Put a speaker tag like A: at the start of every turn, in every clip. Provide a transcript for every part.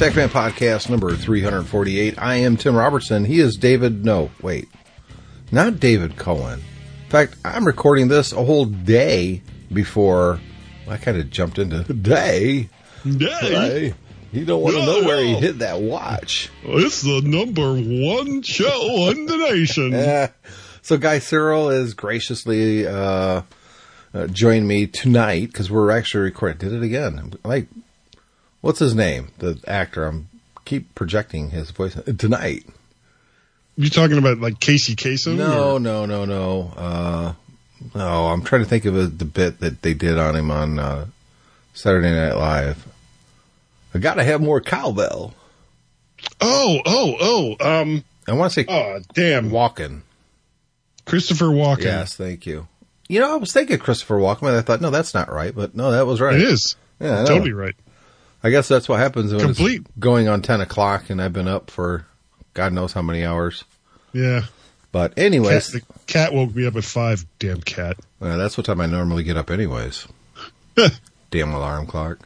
A: TechFan Podcast number 348. I am Tim Robertson. He is David. No, wait. Not David Cohen. In fact, I'm recording this a whole day before I kind of jumped into day.
B: Day.
A: You don't want to know where he hit that watch.
B: It's the number one show in the nation.
A: Eh. so, Guy Serle is graciously uh, uh, joined me tonight because we're actually recording. Did it again. Like, what's his name? The actor. I'm keep projecting his voice tonight.
B: You talking about like Casey Kasem?
A: No,
B: or-
A: no, no, no. Uh, no, I'm trying to think of it, the bit that they did on him on uh, Saturday Night Live. I got to have more cowbell.
B: Oh, oh, oh. Um.
A: I want to say
B: Oh, damn.
A: Walken.
B: Christopher Walken.
A: Yes, thank you. You know, I was thinking Christopher Walken, but I thought, no, that's not right. But no, that was right.
B: It is.
A: Yeah, I know.
B: Totally right.
A: I guess that's what happens when
B: Complete.
A: it's going on 10 o'clock and I've been up for God knows how many hours.
B: Yeah.
A: But
B: Cat,
A: anyways,
B: the cat woke me up at five. Damn cat.
A: uh, that's what time I normally get up anyways. Damn alarm clock.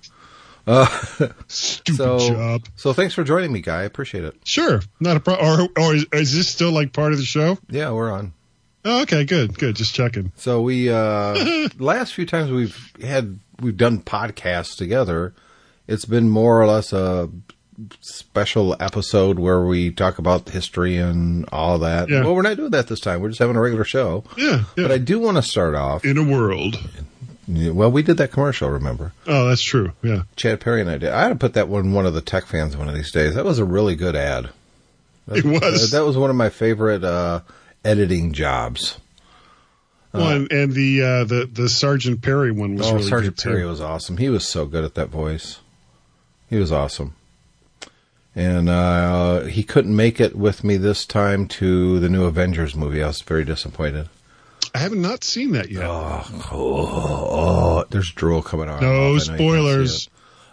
B: Stupid
A: So,
B: job.
A: so thanks for joining me, Guy. I appreciate it.
B: Sure. Not a problem. Or, or is, is this still like part of the show?
A: Yeah, we're on.
B: Oh, okay. Good. Good. Just checking.
A: So we uh last few times we've had we've done podcasts together, it's been more or less a special episode where we talk about history and all that.
B: Yeah.
A: Well, we're not doing that this time. We're just having a regular show.
B: Yeah. yeah.
A: But I do want to start off.
B: in a world.
A: Well, we did that commercial, remember?
B: Oh, that's true. Yeah.
A: Chad Perry and I did. I had to put that one one of the tech fans one of these days. That was a really good ad.
B: It was.
A: That was one of my favorite uh editing jobs.
B: Well, and, and the uh, the the Sergeant Perry one was
A: Oh,
B: really
A: Sergeant
B: good too.
A: Perry was awesome. He was so good at that voice. He was awesome. And uh, he couldn't make it with me this time to the new Avengers movie. I was very disappointed.
B: I have not seen that yet.
A: Oh, oh, oh, there's drool coming out.
B: No
A: you can't see
B: spoilers.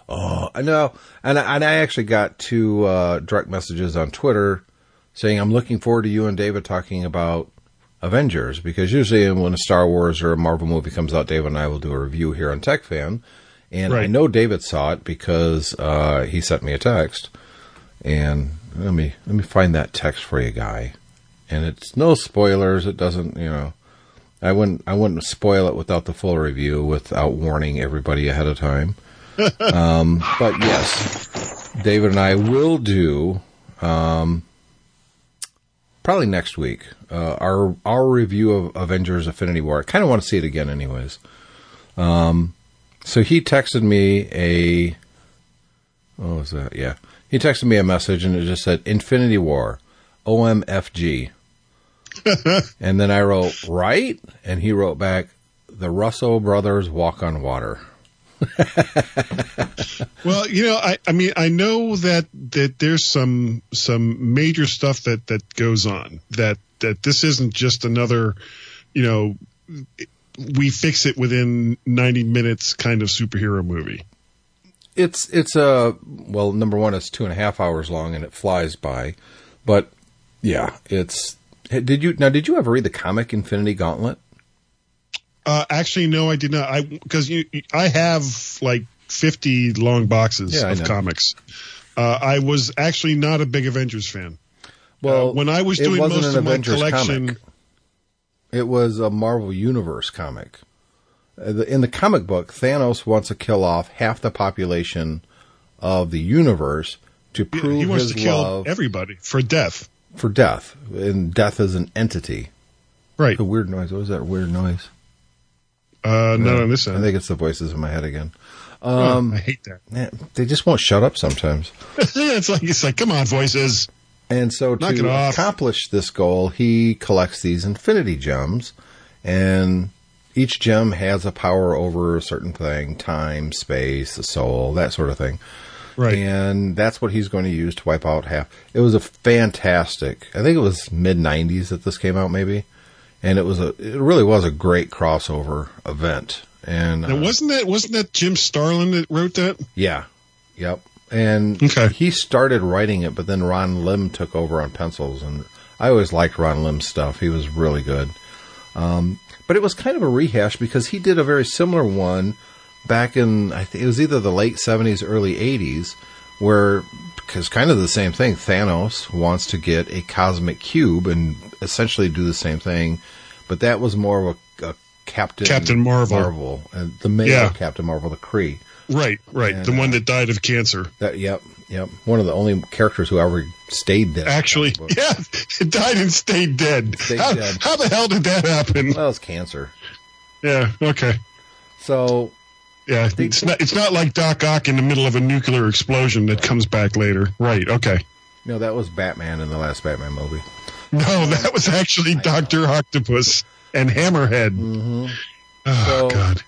A: Oh, I know. And, I- and I actually got two uh, direct messages on Twitter saying, I'm looking forward to you and David talking about Avengers because usually when a Star Wars or a Marvel movie comes out, David and I will do a review here on Tech Fan. And I know David saw it because uh, he sent me a text. And let me let me find that text for you, guy. And it's no spoilers. It doesn't, you know. I wouldn't I wouldn't spoil it without the full review, without warning everybody ahead of time. um, but yes, David and I will do um, probably next week uh, our our review of Avengers: Infinity War. I kind of want to see it again, anyways. Um, so he texted me a what was that? Yeah, he texted me a message and it just said Infinity War, OMFG. and then I wrote right, and he wrote back, "The Russo brothers walk on water."
B: Well, you know, I, I mean, I know that that there's some some major stuff that that goes on. That that this isn't just another, you know, we fix it within 90 minutes kind of superhero movie.
A: It's it's a well, number one, it's two and a half hours long and it flies by, but yeah, it's. Did you now? Did you ever read the comic Infinity Gauntlet?
B: Uh, actually, no, I did not. I because you, I have like 50 long boxes
A: Yeah,
B: of comics. Uh, I was actually not a big Avengers fan.
A: Well,
B: Uh, when I was doing most of my
A: Avengers
B: collection,
A: comic. It was a Marvel Universe comic. Uh, In the comic book, Thanos wants to kill off half the population of the universe to prove
B: he wants
A: his
B: to kill
A: love
B: everybody for death.
A: for death. And death is an entity.
B: Right.
A: A weird noise. What was that weird noise?
B: Uh, not on this
A: I think it's the voices in my head again.
B: Oh,
A: Um,
B: I hate that.
A: Man, they just won't shut up sometimes.
B: it's like it's like, come on, voices.
A: And so
B: Knock
A: to accomplish this goal, he collects these infinity gems and each gem has a power over a certain thing, time, space, the soul, that sort of thing.
B: Right.
A: And that's what he's going to use to wipe out half. It was a fantastic. I think it was mid '90s that this came out, maybe, and it was a. It really was a great crossover event. And
B: Now,
A: uh,
B: wasn't that wasn't that Jim Starlin that wrote that?
A: yeah, yep. And
B: Okay.
A: he started writing it, but then Ron Lim took over on pencils, and I always liked Ron Lim's stuff. He was really good. Um, but it was kind of a rehash because he did a very similar one back in I think it was either the late seventies, early eighties, where because kind of the same thing. Thanos wants to get a cosmic cube and essentially do the same thing, but that was more of a, a Captain
B: Captain Marvel.
A: Marvel, and the male
B: Yeah.
A: Captain Marvel, the Kree.
B: Right, right.
A: And,
B: the one
A: uh,
B: that died of cancer.
A: That yep, yep. One of the only characters who ever stayed dead.
B: Actually, yeah, it died and stayed dead.
A: Stayed
B: how,
A: dead.
B: how the hell did that happen?
A: Well, it's cancer.
B: Yeah, okay.
A: So
B: Yeah, it's not it's not like Doc Ock in the middle of a nuclear explosion that comes back later. Right, okay.
A: no, that was Batman in the last Batman movie.
B: No, that was actually Doctor Octopus and Hammerhead.
A: Mm-hmm.
B: Oh
A: So-
B: God.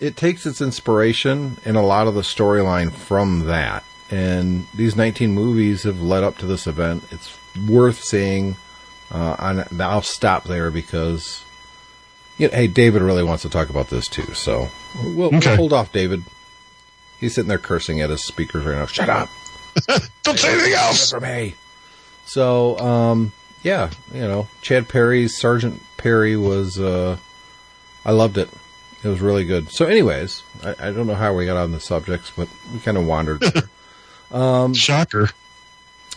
A: It takes its inspiration and a lot of the storyline from that. And these 19 movies have led up to this event. It's worth seeing. Uh, I'll stop there because, you know, hey, David really wants to talk about this too. So we'll,
B: Okay.
A: we'll hold off, David. He's sitting there cursing at his speakers right now. Shut up.
B: Don't say anything else.
A: for me. So, um, yeah, you know, Chad Perry's Sergeant Perry was, uh, I loved it. It was really good. So, anyways, I, I don't know how we got on the subjects, but we kind of wandered. there.
B: Shocker.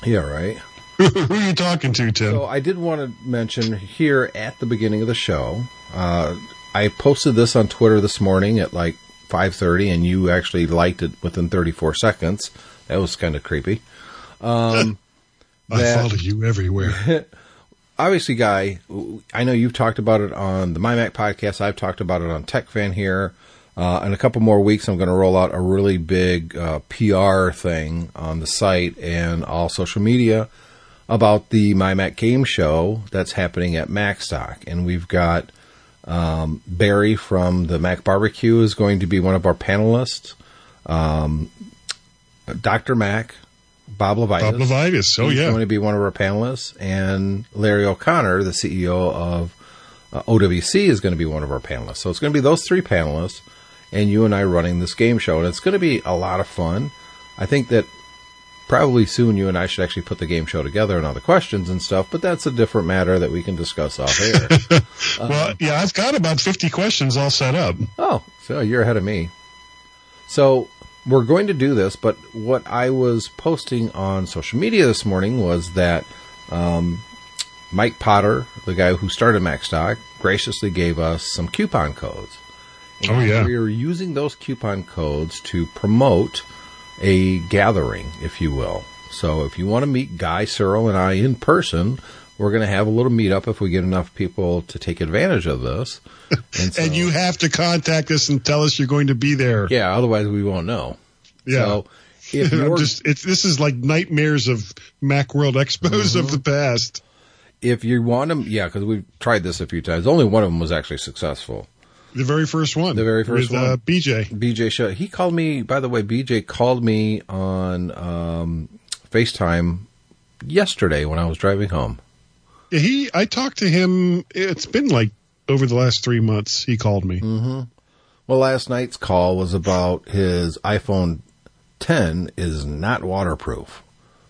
A: yeah, right.
B: Who are you talking to, Tim?
A: So, I did want to mention here at the beginning of the show, uh, I posted this on Twitter this morning at like 5:30, and you actually liked it within 34 seconds. That was kind of creepy. Um,
B: I
A: that-
B: follow you everywhere.
A: Obviously, Guy, I know you've talked about it on the MyMac podcast. I've talked about it on TechFan here. Uh, in a couple more weeks, I'm going to roll out a really big uh, PR thing on the site and all social media about the MyMac game show that's happening at MacStock. And we've got um, Barry from the Mac Barbecue is going to be one of our panelists. Um, Dr. Mac, Bob LeVitus.
B: Bob LeVitus. Oh
A: He's
B: yeah.
A: going to be one of our panelists, and Larry O'Connor, the CEO of uh, OWC, is going to be one of our panelists. So it's going to be those three panelists, and you and I running this game show, and it's going to be a lot of fun. I think that probably soon you and I should actually put the game show together and all the questions and stuff, but that's a different matter that we can discuss off air.
B: well, yeah, I've got about 50 questions all set up.
A: Oh, so you're ahead of me. So we're going to do this, but what I was posting on social media this morning was that um, Mike Potter, the guy who started MacStock, graciously gave us some coupon codes.
B: Oh, yeah.
A: We are using those coupon codes to promote a gathering, if you will. So if you want to meet Guy, Serle, and I in person, we're going to have a little meetup if we get enough people to take advantage of this. And, so-
B: And you have to contact us and tell us you're going to be there.
A: yeah, otherwise we won't know.
B: Yeah.
A: So if you're
B: just it's this is like nightmares of Macworld expos of the past.
A: if you want them, yeah, because we've tried this a few times. Only one of them was actually successful.
B: The very first one.
A: The very first
B: with, Uh,
A: one.
B: BJ.
A: BJ show. He called me. By the way, BJ called me on um, FaceTime yesterday when I was driving home.
B: He I talked to him it's been like over the last 3 months he called me. Mm-hmm.
A: Well, last night's call was about his iPhone 10 is not waterproof.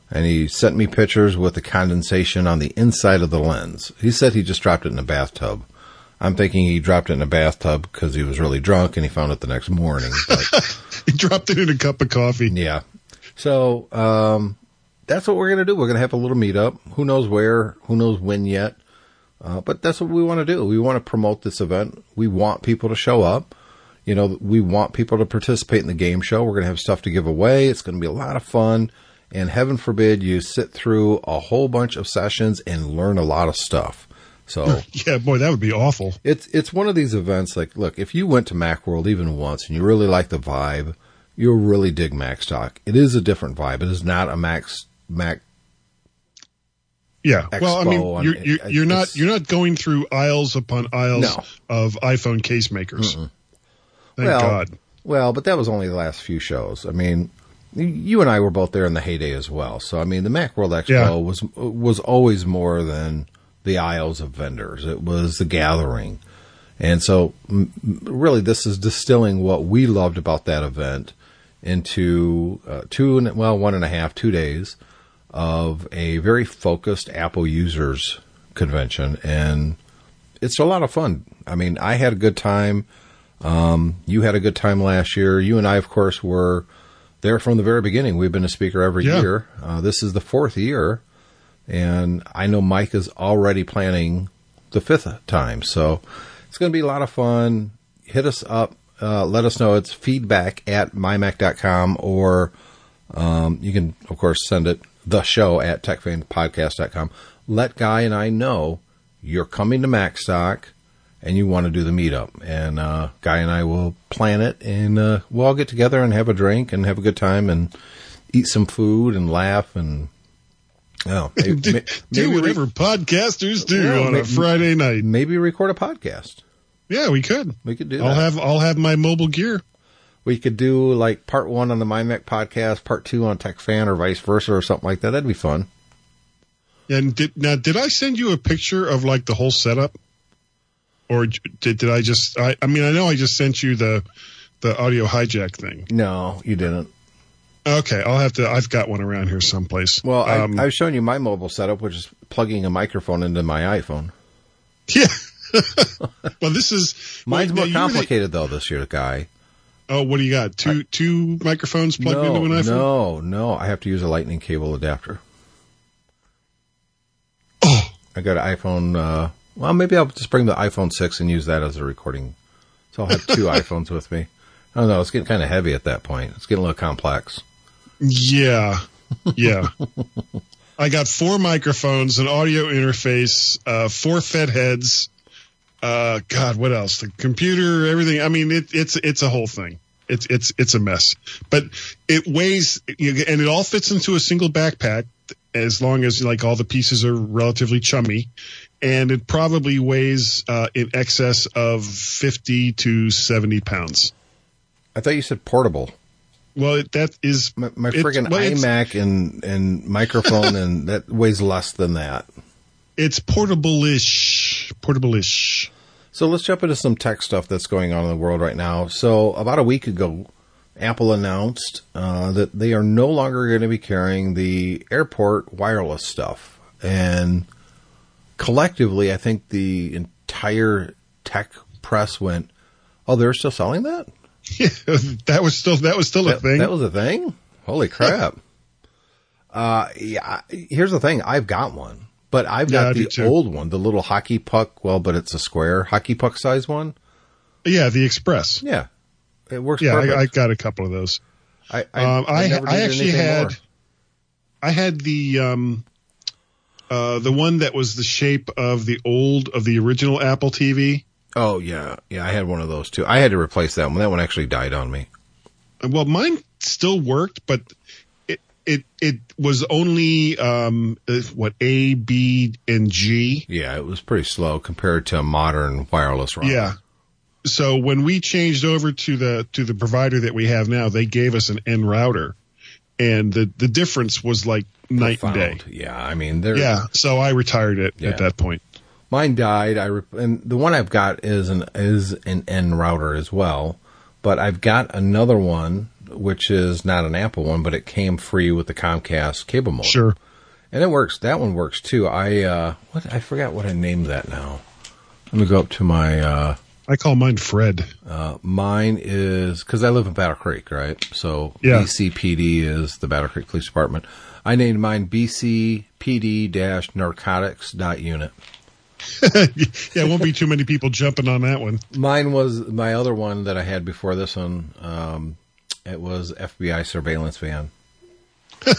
A: And he sent me pictures with the condensation on the inside of the lens. He said he just dropped it in a bathtub. I'm thinking he dropped it in a bathtub because he was really drunk and he found it the next morning.
B: He dropped it in a cup of coffee.
A: yeah. So, um, that's what we're going to do. We're going to have a little meetup. Who knows where, who knows when yet. Uh, but that's what we want to do. We want to promote this event. We want people to show up. You know, we want people to participate in the game show. We're going to have stuff to give away. It's going to be a lot of fun. And heaven forbid you sit through a whole bunch of sessions and learn a lot of stuff. So
B: Yeah, boy, that would be awful.
A: it's it's one of these events like look, if you went to Macworld even once and you really like the vibe, you'll really dig MacStock. It is a different vibe. It is not a Max Mac
B: Yeah. well, I mean, you're you're, you're not you're not going through aisles upon aisles
A: No.
B: of iPhone case makers. Thank
A: well,
B: God.
A: Well, but that was only the last few shows. I mean, you and I were both there in the heyday as well. So I mean, the Macworld Expo
B: Yeah.
A: was was always more than the aisles of vendors. It was the gathering, and so really, this is distilling what we loved about that event into uh, two and well, one and a half, two days of a very focused Apple users convention, and it's a lot of fun. I mean, I had a good time. Um, you had a good time last year. You and I, of course, were there from the very beginning. We've been a speaker every
B: Yeah.
A: year. Uh, this is the fourth year, and I know Mike is already planning the fifth time. So it's going to be a lot of fun. Hit us up. Uh, let us know. It's feedback at mymac.com or um, you can, of course, send it the show at techfanpodcast.com. Let Guy and I know you're coming to MacStock and you want to do the meetup. And uh, Guy and I will plan it and uh, we'll all get together and have a drink and have a good time and eat some food and laugh and. Oh,
B: do, do
A: maybe re-
B: whatever podcasters do on
A: may-
B: a Friday night.
A: maybe record a podcast.
B: Yeah, we could.
A: We could do
B: I'll
A: that.
B: have I'll have my mobile gear.
A: We could do like part one on the MyMac podcast, part two on Tech Fan, or vice versa, or something like that. That'd be fun.
B: And did now did I send you a picture of like the whole setup, or did did I just? I, I mean, I know I just sent you the the audio hijack thing.
A: No, you didn't.
B: Okay, I'll have to. I've got one around here someplace.
A: Well,
B: um,
A: I, I've shown you my mobile setup, which is plugging a microphone into my iPhone.
B: yeah. well, this is
A: Mine's
B: well,
A: more
B: were the-
A: complicated though this year, guy.
B: Oh, what do you got? Two two microphones plugged
A: no,
B: into an iPhone.
A: no, no. I have to use a Lightning cable adapter.
B: Oh,
A: I got an iPhone. Uh, well, maybe I'll just bring the iPhone six and use that as a recording. So I'll have two iPhones with me. I don't know. It's getting kind of heavy at that point. It's getting a little complex.
B: yeah, yeah. I got four microphones, an audio interface, uh, four FetHeads. Uh, God, what else? The computer, everything. I mean, it, it's it's a whole thing. It's it's it's a mess. But it weighs, you- and it all fits into a single backpack as long as like all the pieces are relatively chummy. And it probably weighs uh, in excess of fifty to seventy pounds.
A: I thought you said portable.
B: Well, it, that is
A: My, my friggin'
B: well,
A: iMac and, and microphone, and that weighs less than that.
B: It's portable-ish. Portable-ish.
A: So let's jump into some tech stuff that's going on in the world right now. So about a week ago, Apple announced uh, that they are no longer going to be carrying the airport wireless stuff, and collectively, I think the entire tech press went, "Oh, they're still selling that?
B: Yeah, that was still that was still a thing.
A: that was a thing? Holy crap!" uh, yeah. Here's the thing: I've got one, but I've got the old one, the little hockey puck. Well, but it's a square hockey puck size one.
B: yeah, the Express.
A: Yeah, it works.
B: Yeah. I, I got a couple of those.
A: I, I,
B: Um, I I actually had
A: more.
B: I had the um uh the one that was the shape of the old of the original Apple TV.
A: Oh yeah, yeah. I had one of those too. I had to replace that one. That one actually died on me.
B: Well, mine still worked, but it it was only um uh, what A, B, and G.
A: Yeah, it was pretty slow compared to a modern wireless router.
B: Yeah. So when we changed over to the to the provider that we have now, they gave us an N router, and the the difference was like night and day.
A: Yeah, I mean, there.
B: Yeah. So I retired it
A: Yeah.
B: at that point.
A: mine died. I re- and the one I've got is an is an N router as well, but I've got another one which is not an Apple one, but it came free with the Comcast cable modem.
B: Sure.
A: and it works. That one works too. I uh, what I forgot what I named that now. Let me go up to my. Uh,
B: I call mine Fred.
A: Uh, mine is because I live in Battle Creek, right? So
B: Yeah.
A: BCPD is the Battle Creek Police Department. I named mine BCPD narcotics unit.
B: yeah, it won't be too many people jumping on that one.
A: Mine was my other one that I had before this one. Um, it was FBI surveillance van.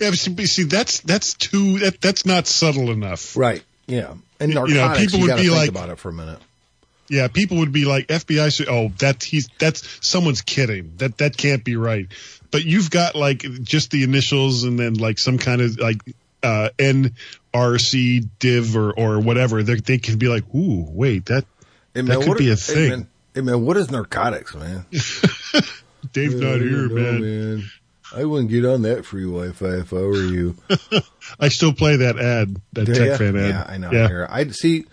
B: Yeah, see, that's that's too that that's not subtle enough.
A: Right. Yeah. And
B: You know,
A: narcotics, you,
B: people would
A: gotta
B: be
A: think
B: like-
A: about it for a minute.
B: Yeah, people would be like FBI. su- Oh, that he's that's someone's kidding. That that can't be right. But you've got like just the initials and then like some kind of like uh, NRC div or or whatever. They they can be like, ooh, wait, that
A: Hey,
B: That could
A: what
B: be a
A: hey,
B: thing.
A: man, hey, man, what is narcotics, man?
B: Dave's not here,
A: No,
B: man.
A: I wouldn't get on that free Wi-Fi if I were you.
B: I still play that ad, that tech fan ad.
A: Yeah, I know.
B: Yeah.
A: I see.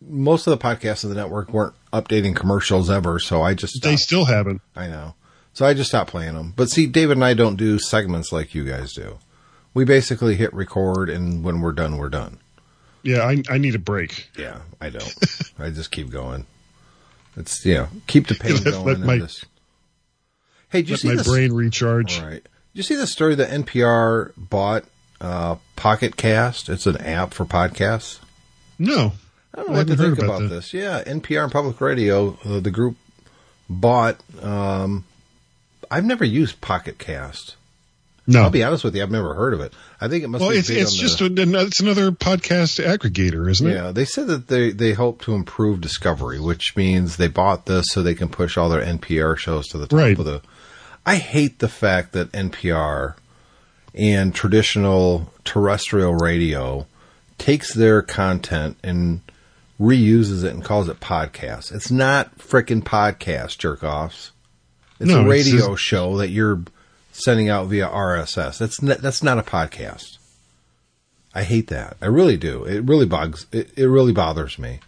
A: Most of the podcasts of the network weren't updating commercials ever, so I just
B: They still haven't.
A: I know. So I just stopped playing them. But see, David and I don't do segments like you guys do. We basically hit record, and when we're done, we're done.
B: Yeah, I, I need a break.
A: Yeah, I don't. I just keep going. It's know keep the pain
B: Let-
A: going.
B: let my-
A: just... Hey, did you
B: Let
A: see
B: my
A: this?
B: brain recharge.
A: All right. Did you see the story that NPR bought uh, Pocket Cast? It's an app for podcasts.
B: No.
A: I don't know
B: I
A: what to think
B: about
A: about this. Yeah, NPR and Public Radio, uh, the group bought. Um, I've never used Pocket Cast.
B: No.
A: I'll be honest with you, I've never heard of it. I think it must
B: well,
A: be
B: it's it's just
A: the,
B: a, it's another podcast aggregator, isn't it?
A: yeah. They said that they they hope to improve discovery, which means they bought this so they can push all their NPR shows to the top
B: Right.
A: of the. I hate the fact that NPR and traditional terrestrial radio takes their content and reuses it and calls it podcast. It's not frickin' podcast jerk offs. It's
B: No,
A: a
B: it's
A: radio
B: just-
A: show that you're sending out via RSS. That's not, that's not a podcast. I hate that. I really do. It really bugs. It, it really bothers me.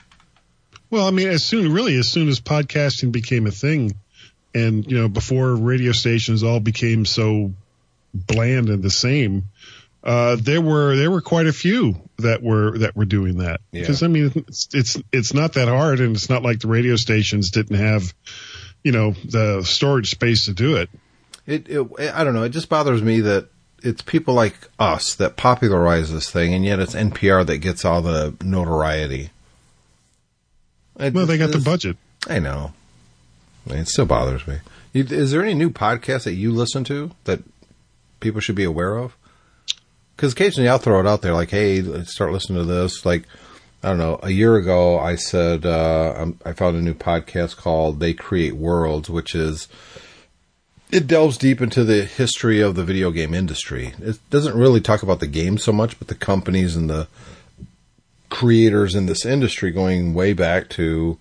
B: Well, I mean, as soon, really, as soon as podcasting became a thing, and you know, before radio stations all became so bland and the same, uh, there were there were quite a few that were that were doing that.
A: Yeah.
B: Because I mean, it's, it's it's not that hard, and it's not like the radio stations didn't have, you know, the storage space to do it.
A: It, it I don't know. It just bothers me that it's people like us that popularize this thing, and yet it's NPR that gets all the notoriety. It-
B: Well, they got the budget.
A: I know. It still bothers me. Is there any new podcast that you listen to that people should be aware of? Because occasionally I'll throw it out there, like, "Hey, let's start listening to this." Like, I don't know. A year ago, I said uh, I'm- I found a new podcast called "They Create Worlds," which is it delves deep into the history of the video game industry. It doesn't really talk about the game so much, but the companies and the creators in this industry going way back to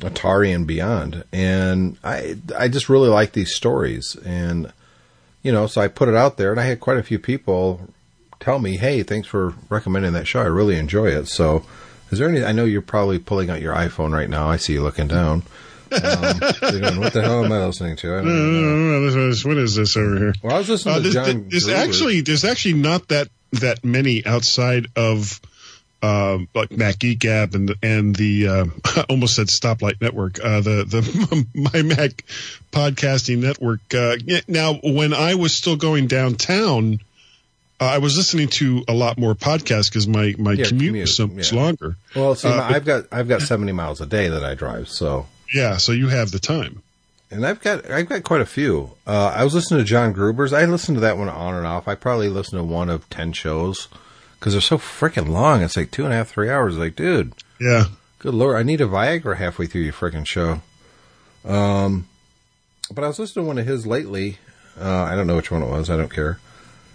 A: Atari and beyond. And I I just really like these stories and you know, so I put it out there and I had quite a few people tell me, "Hey, thanks for recommending that show. I really enjoy it." So, is there any I know you're probably pulling out your iPhone right now. I see you looking down. Um, going, what the hell am I listening to? I don't know.
B: Uh, what is this over here?
A: Well, I was listening
B: Uh,
A: to
B: there's,
A: John.
B: there's actually there's actually not that that many outside of um, like Mac Geek Gab and and the uh, almost said Stoplight Network, uh, the the my Mac podcasting network. Uh, now, when I was still going downtown, uh, I was listening to a lot more podcasts because my my
A: Yeah,
B: commute,
A: commute,
B: was so much
A: yeah.
B: longer.
A: Well, see,
B: Uh,
A: my- I've got I've got seventy miles a day that I drive, so
B: Yeah, so you have the time.
A: and I've got I've got quite a few. Uh, I was listening to John Gruber's. I listened to that one on and off. I probably listened to one of ten shows because they're so freaking long. It's like two and a half, three hours. Like, dude,
B: Yeah.
A: good lord, I need a Viagra halfway through your freaking show. Um, but I was listening to one of his lately. Uh, I don't know which one it was. I don't care.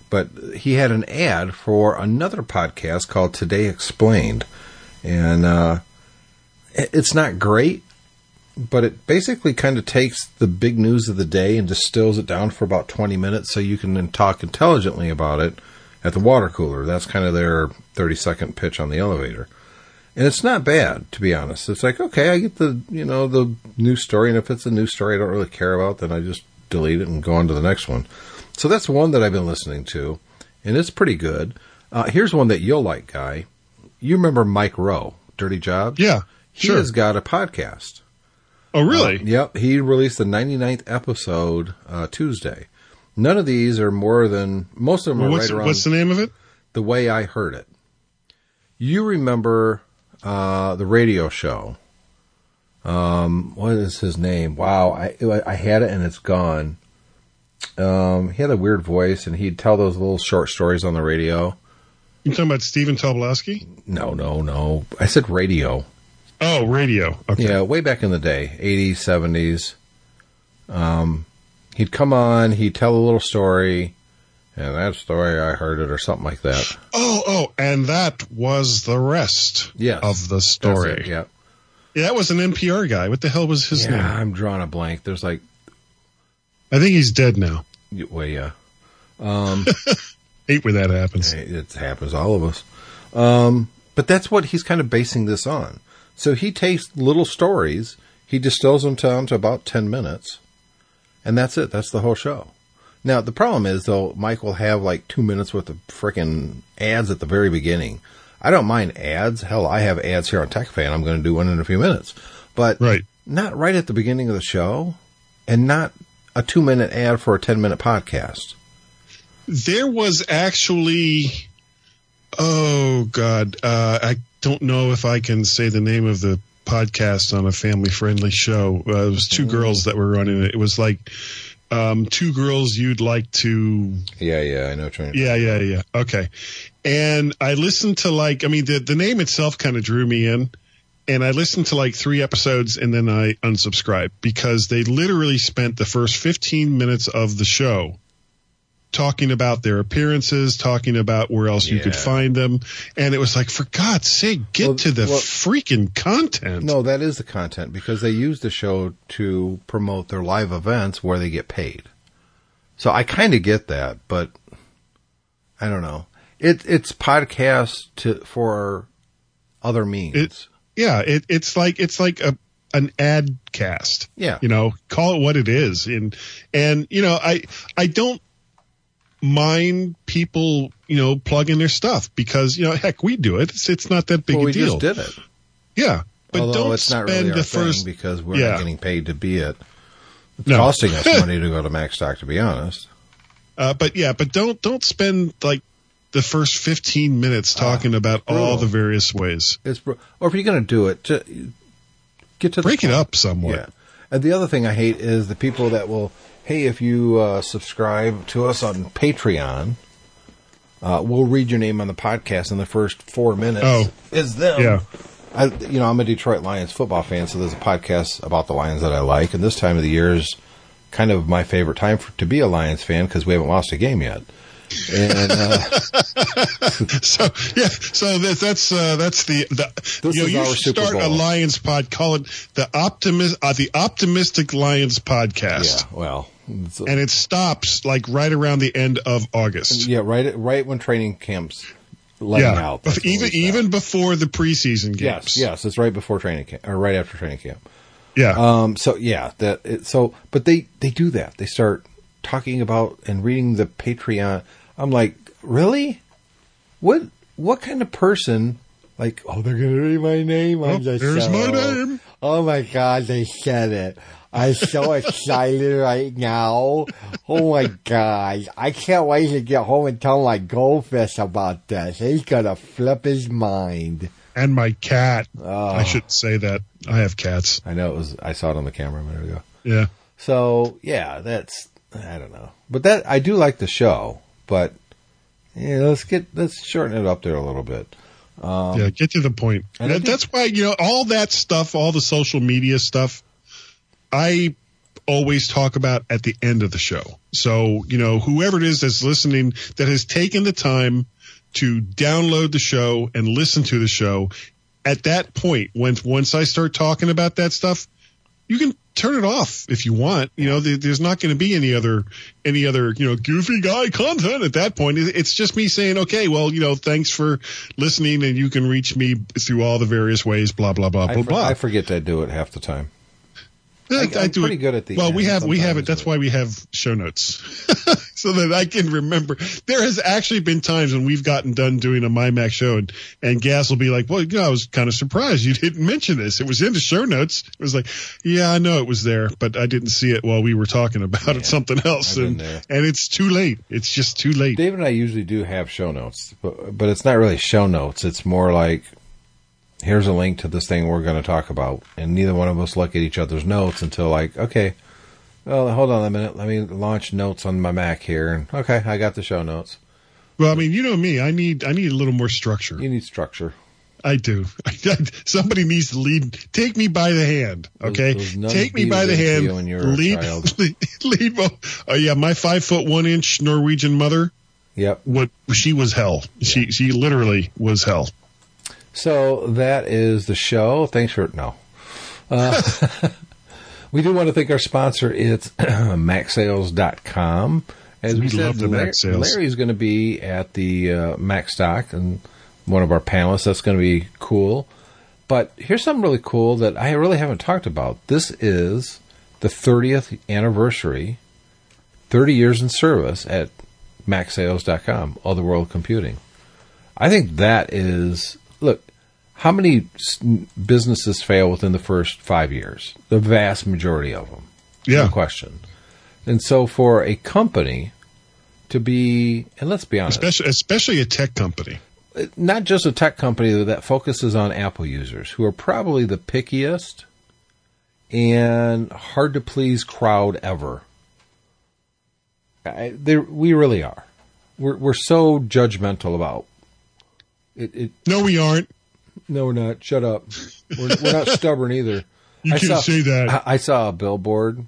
A: But he had an ad for another podcast called Today Explained, and uh, it's not great, but it basically kind of takes the big news of the day and distills it down for about 20 minutes so you can then talk intelligently about it at the water cooler. That's kind of their 30 second pitch on the elevator. And it's not bad, to be honest. It's like, okay, I get the, you know, the news story, and if it's a news story I don't really care about, then I just delete it and go on to the next one. So that's one that I've been listening to, and it's pretty good. Uh, here's one that you'll like, Guy. You remember Mike Rowe, Dirty Jobs?
B: Yeah.
A: He
B: Sure.
A: has got a podcast.
B: oh, really?
A: Uh, yep, he released the 99th episode uh, Tuesday. None of these are more than most of them are
B: what's,
A: right around
B: what's the name of it?
A: the way I heard it. You remember uh, the radio show? Um, what is his name? Wow, I I had it and it's gone. Um, he had a weird voice and he'd tell those little short stories on the radio.
B: You talking about Stephen Tobolowsky?
A: No, no, no. I said radio.
B: Oh, radio. Okay.
A: Yeah, way back in the day, 80s, 70s. Um, he'd come on, he'd tell a little story, and that story I heard it or something like that.
B: Oh, oh, and that was the rest
A: Yes.
B: of the
A: That's
B: story.
A: it, yeah.
B: Yeah, that was an NPR guy. What the hell was his
A: Yeah,
B: name?
A: I'm drawing a blank. There's like,
B: I think he's dead now.
A: Well, yeah.
B: Hate when that happens.
A: It happens to all of us. Um, but that's what he's kind of basing this on. So he takes little stories, he distills them down to about 10 minutes, and that's it. That's the whole show. Now, the problem is, though, Mike will have like two minutes worth of frickin' ads at the very beginning. I don't mind ads. Hell, I have ads here on TechFan. I'm going to do one in a few minutes. But
B: Right.
A: not right at the beginning of the show, and not a two minute ad for a 10 minute podcast.
B: There was actually, oh God, uh, I don't know if I can say the name of the podcast on a family friendly show. Uh, it was two girls that were running it. It was like um, two girls you'd like to
A: Yeah, yeah, I know. what
B: Yeah, yeah, yeah. Okay. And I listened to like, I mean, the, the name itself kind of drew me in. And I listened to like three episodes and then I unsubscribed because they literally spent the first 15 minutes of the show talking about their appearances, talking about where else you could find them. And it was like, for God's sake, get
A: Well-
B: to the
A: well-
B: freaking content.
A: No, that is the content because they use the show to promote their live events where they get paid. So I kind of get that, but I don't know. It it's podcast to for other means.
B: It- Yeah, it, it's like it's like a an ad cast.
A: Yeah.
B: you know, call it what it is, and and you know, I I don't mind people you know plug in their stuff because you know heck we do it. It's it's not that big
A: well,
B: a
A: we
B: deal.
A: just did it.
B: Yeah, but
A: Although
B: don't
A: it's not
B: spend
A: really our
B: the
A: thing
B: first.
A: because we're
B: Yeah.
A: not getting paid to be it. It's
B: No.
A: costing us money to go to MacStock, to be honest.
B: Uh, but yeah, but don't don't spend like the first fifteen minutes talking about all the various ways.
A: It's br- or if you're going to do it, ju- get to the
B: Break it up somewhat.
A: Yeah. And the other thing I hate is the people that will, hey, if you uh, subscribe to us on Patreon, uh, we'll read your name on the podcast in the first four minutes.
B: Oh.
A: is them.
B: Yeah.
A: I, you know, I'm a Detroit Lions football fan, so there's a podcast about the Lions that I like, and this time of the year is kind of my favorite time for, to be a Lions fan because we haven't lost a game yet. And uh,
B: So yeah, so that, that's uh, that's the the you know you should start a Lions pod. Call it the optimist uh, the optimistic Lions podcast.
A: yeah, well, it's-
B: and it stops like right around the end of August.
A: yeah, right, right when training camps letting
B: Yeah,
A: out. that's
B: even even before the preseason games.
A: yes, yes, it's right before training camp or right after training camp.
B: yeah.
A: Um, so yeah, that it, so, but they they do that. They start talking about and reading the Patreon. I'm like, really? What what kind of person? Like, oh, they're gonna read my name on
B: Oh,
A: the
B: there's
A: show.
B: my name.
A: Oh my god, they said it. I'm so excited right now. Oh my god. I can't wait to get home and tell my goldfish about this. He's gonna flip his mind.
B: and my cat.
A: Oh.
B: I shouldn't say that. I have cats.
A: I know it was I saw it on the camera a minute ago.
B: Yeah.
A: So yeah, that's I don't know, but that I do like the show, but yeah, let's get let's shorten it up there a little bit.
B: yeah, get to the point.
A: Um, and
B: That-
A: think-
B: that's why you know all that stuff, all the social media stuff. I always talk about at the end of the show. So you know, whoever it is that's listening that has taken the time to download the show and listen to the show, at that point, when once I start talking about that stuff, you can turn it off if you want. You know, there's not going to be any other any other you know goofy guy content at that point. It's just me saying, okay, well, you know, thanks for listening, and you can reach me through all the various ways. Blah blah blah
A: I,
B: blah
A: for-
B: blah.
A: I forget to do it half the time.
B: Yeah,
A: I- I'm
B: do
A: pretty
B: it.
A: good at the
B: Well, we have we have it. That's why we have show notes, so that I can remember. There has actually been times when we've gotten done doing a MyMac show, and, and Gas will be like, "Well, you know, I was kind of surprised you didn't mention this. It was in the show notes." It was like, "Yeah, I know it was there, but I didn't see it while we were talking about it. Something else, and
A: there.
B: and it's too late. It's just too late."
A: Dave and I usually do have show notes, but but it's not really show notes. It's more like here's a link to this thing we're going to talk about, and neither one of us look at each other's notes until like, okay, well, hold on a minute, let me launch notes on my Mac here, and okay, I got the show notes.
B: Well, I mean, you know me. I need I need a little more structure.
A: You need structure.
B: I do. Somebody needs to lead. Take me by the hand, okay? Take me by the hand.
A: you when you were a
B: lead, lead, lead. Oh yeah, my five foot one inch Norwegian mother.
A: Yep.
B: What she was hell. She she literally was hell. So
A: that is the show. Thanks for no. Uh, We do want to thank our sponsor. It's MacSales.com. As we,
B: We
A: said,
B: love the
A: Larry,
B: sales.
A: Larry's going to be at the uh, Mac Stock and one of our panelists. That's going to be cool. But here's something really cool that I really haven't talked about. This is the 30th anniversary, 30 years in service at MacSales.com, Otherworld Computing. I think that is. How many businesses fail within the first five years? The vast majority of them,
B: Yeah.
A: no question. And so, for a company to be, and let's be honest,
B: Especially, especially a tech company.
A: Uh, not just a tech company that focuses on Apple users, who are probably the pickiest and hard to please crowd ever. I, they, we really are. We're we're so judgmental about it. it
B: No, we aren't.
A: No, we're not. Shut up. We're, we're not stubborn either.
B: You
A: I
B: can't
A: saw-
B: say that.
A: I, I saw a billboard,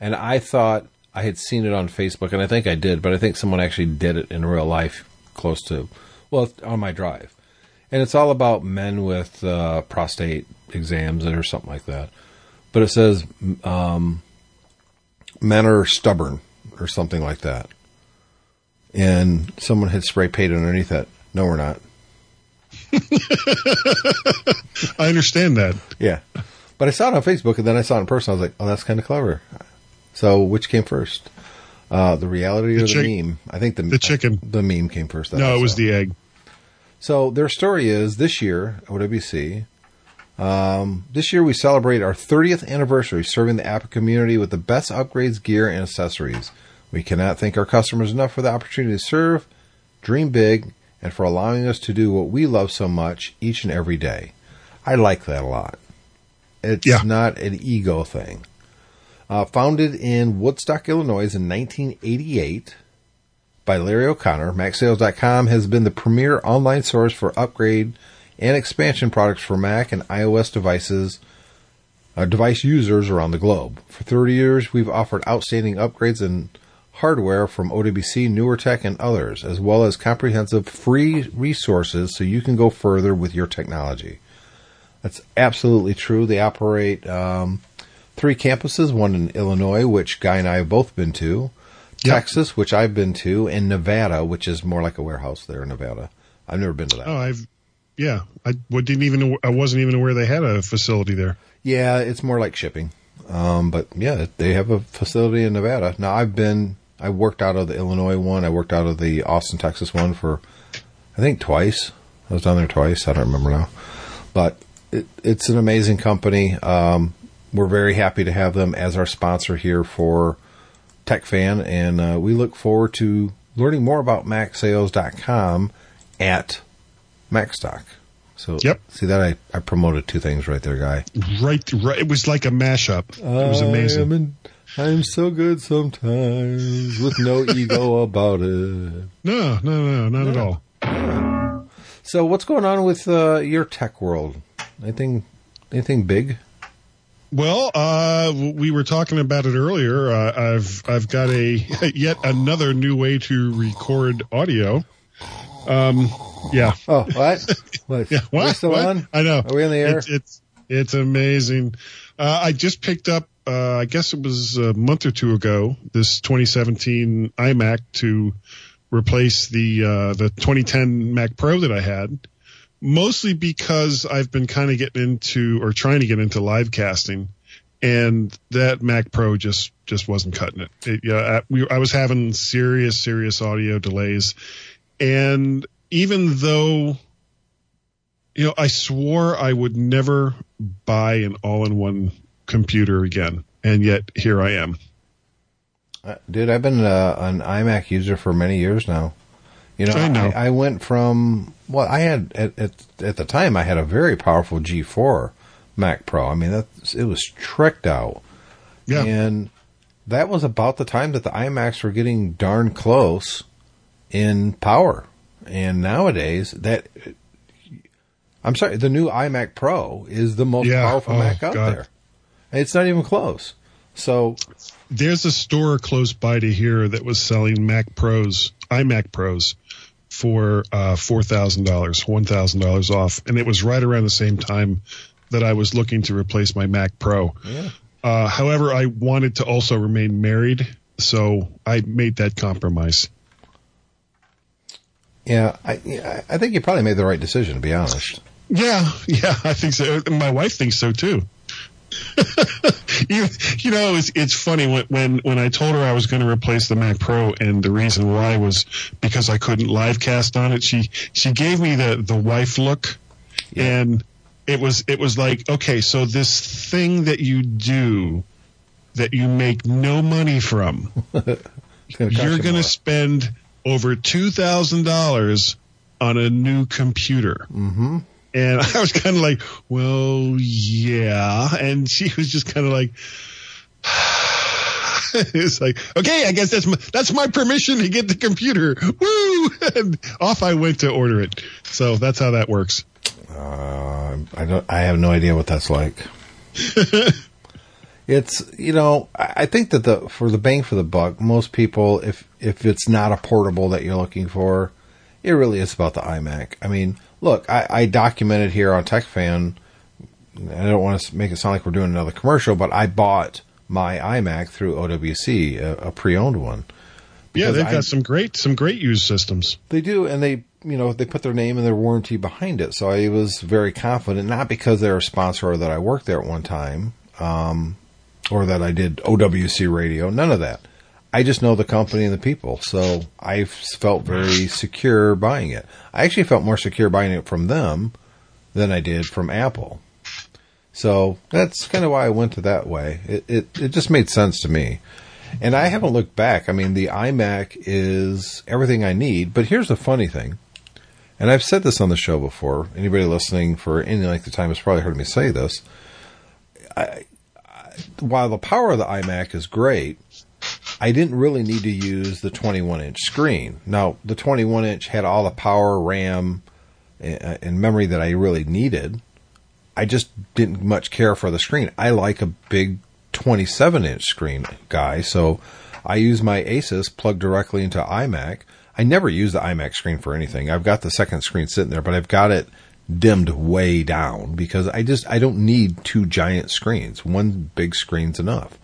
A: and I thought I had seen it on Facebook, and I think I did, but I think someone actually did it in real life, close to, well, on my drive, and it's all about men with uh, prostate exams or something like that. But it says um, men are stubborn or something like that, and someone had spray painted underneath that. No, we're not.
B: I understand that.
A: Yeah. But I saw it on Facebook and then I saw it in person. I was like, oh, that's kind of clever. So which came first? Uh, the reality or the,
B: chick-
A: meme? I think the,
B: the chicken.
A: The meme came first. that
B: No, it was the egg.
A: So their story is this year, OWC, um, this year we celebrate our 30th anniversary serving the Apple community with the best upgrades, gear, and accessories. We cannot thank our customers enough for the opportunity to serve, dream big, and for allowing us to do what we love so much each and every day. I like that a lot. It's
B: Yeah.
A: not an ego thing. Uh, founded in Woodstock, Illinois in 1988, by Larry O'Connor, MacSales.com has been the premier online source for upgrade and expansion products for Mac and iOS devices, uh, device users around the globe. For 30 years, we've offered outstanding upgrades and hardware from OWC, NewerTech, and others, as well as comprehensive free resources so you can go further with your technology. That's absolutely true. They operate um, three campuses, one in Illinois, which Guy and I have both been to,
B: Yep.
A: Texas, which I've been to, and Nevada, which is more like a warehouse there in Nevada. I've never been to that.
B: Oh, I've, yeah, I didn't even, I wasn't even aware they had a facility there.
A: Yeah, it's more like shipping. Um, but yeah, they have a facility in Nevada. Now I've been, I worked out of the Illinois one. I worked out of the Austin, Texas one for, I think twice. I was down there twice. I don't remember now, but it, it's an amazing company. Um, we're very happy to have them as our sponsor here for TechFan, and uh, we look forward to learning more about MacSales.com at MacStock. So,
B: Yep.
A: see that I, I promoted two things right there, guy.
B: Right, right. It was like a mashup. It was amazing.
A: I'm, so good sometimes with no ego about it.
B: No, no, no, not at all.
A: So, what's going on with uh, your tech world? Anything, anything big?
B: Well, uh, we were talking about it earlier. Uh, I've I've got a yet another new way to record audio. Um, yeah,
A: Oh, what? what?
B: yeah. What?
A: still
B: What?
A: on?
B: I know.
A: Are we on the air?
B: It's it's, it's amazing. Uh, I just picked up. Uh, I guess it was a month or two ago. This 2017 iMac to replace the uh, the 2010 Mac Pro that I had. Mostly because I've been kind of getting into or trying to get into live casting, and that Mac Pro just just wasn't cutting it. it yeah, I, we, I was having serious serious audio delays, and even though you know, I swore I would never buy an all-in-one computer again, and yet here I am.
A: Uh, Dude, I've been uh, an iMac user for many years now. You know,
B: I know.
A: I, went from well, I had at, at at the time I had a very powerful G4 Mac Pro. I mean, that it was tricked out.
B: Yeah,
A: And that was about the time that the iMacs were getting darn close in power. And nowadays, that I'm sorry, the new iMac Pro is the most
B: Yeah.
A: powerful
B: Oh,
A: Mac out
B: God.
A: there. It's not even close. So,
B: there's a store close by to here that was selling Mac Pros, iMac Pros, for uh, four thousand dollars, one thousand dollars off, and it was right around the same time that I was looking to replace my Mac Pro.
A: yeah.
B: Uh, however, I wanted to also remain married, so I made that compromise.
A: Yeah, I I think you probably made the right decision. To be honest.
B: Yeah, yeah, I think so. My wife thinks so too. you, you know, it's, it's funny when, when, when I told her I was going to replace the Mac Pro and the reason why was because I couldn't live cast on it. She, she gave me the, the wife look
A: Yeah.
B: and it was, it was like, okay, so this thing that you do that you make no money from,
A: gonna
B: you're going to spend over $2,000 on a new computer.
A: Mm-hmm.
B: And I was kind of like, well, yeah. And she was just kind of like, it's like, okay, I guess that's my, that's my permission to get the computer. Woo! And off I went to order it. So that's how that works.
A: Uh, I don't. I have no idea what that's like. it's you know. I I think that the for the bang for the buck, most people, if if it's not a portable that you're looking for, it really is about the iMac. I mean, look, I, I documented here on TechFan. I don't want to make it sound like we're doing another commercial, but I bought my iMac through OWC, a, a pre-owned one.
B: Yeah, they've
A: I-
B: got some great, some great used systems.
A: They do, and they, you know, they put their name and their warranty behind it. So I was very confident, not because they're a sponsor or that I worked there at one time, um, or that I did OWC radio. None of that. I just know the company and the people, so I felt very secure buying it. I actually felt more secure buying it from them than I did from Apple. So that's kind of why I went to that way. It, it it just made sense to me. And I haven't looked back. I mean, the iMac is everything I need. But here's the funny thing, and I've said this on the show before. Anybody listening for any length of time has probably heard me say this. I, I, while the power of the iMac is great, I didn't really need to use the 21 inch screen. Now, the 21 inch had all the power, RAM, and, uh, and memory that I really needed. I just didn't much care for the screen. I like a big 27 inch screen guy, so I use my Asus plugged directly into iMac. I never use the iMac screen for anything. I've got the second screen sitting there, but I've got it dimmed way down because I just I don't need two giant screens. One big screen's enough.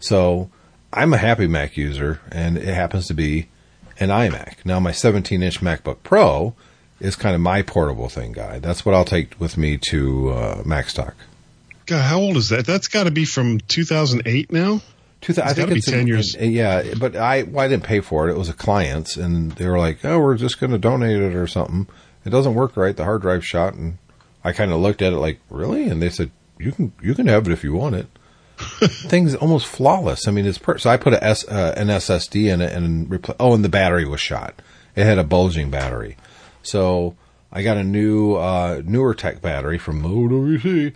A: So I'm a happy Mac user, and it happens to be an iMac. Now my 17 inch MacBook Pro is kind of my portable thing, guy. That's what I'll take with me to uh, MacStock.
B: God, how old is that? That's got to be from 2008 now.
A: Two I think
B: be
A: it's
B: 10
A: in-
B: years.
A: in- yeah, but I well, I didn't pay for it. It was a client's, and they were like, "Oh, we're just going to donate it or something." It doesn't work right. The hard drive shot, and I kind of looked at it like, "Really?" And they said, "You can you can have it if you want it." Thing's almost flawless. I mean, it's per- so I put a S, uh, an SSD in it and repl- oh, and the battery was shot. It had a bulging battery, so I got a new uh, newer tech battery from OWC.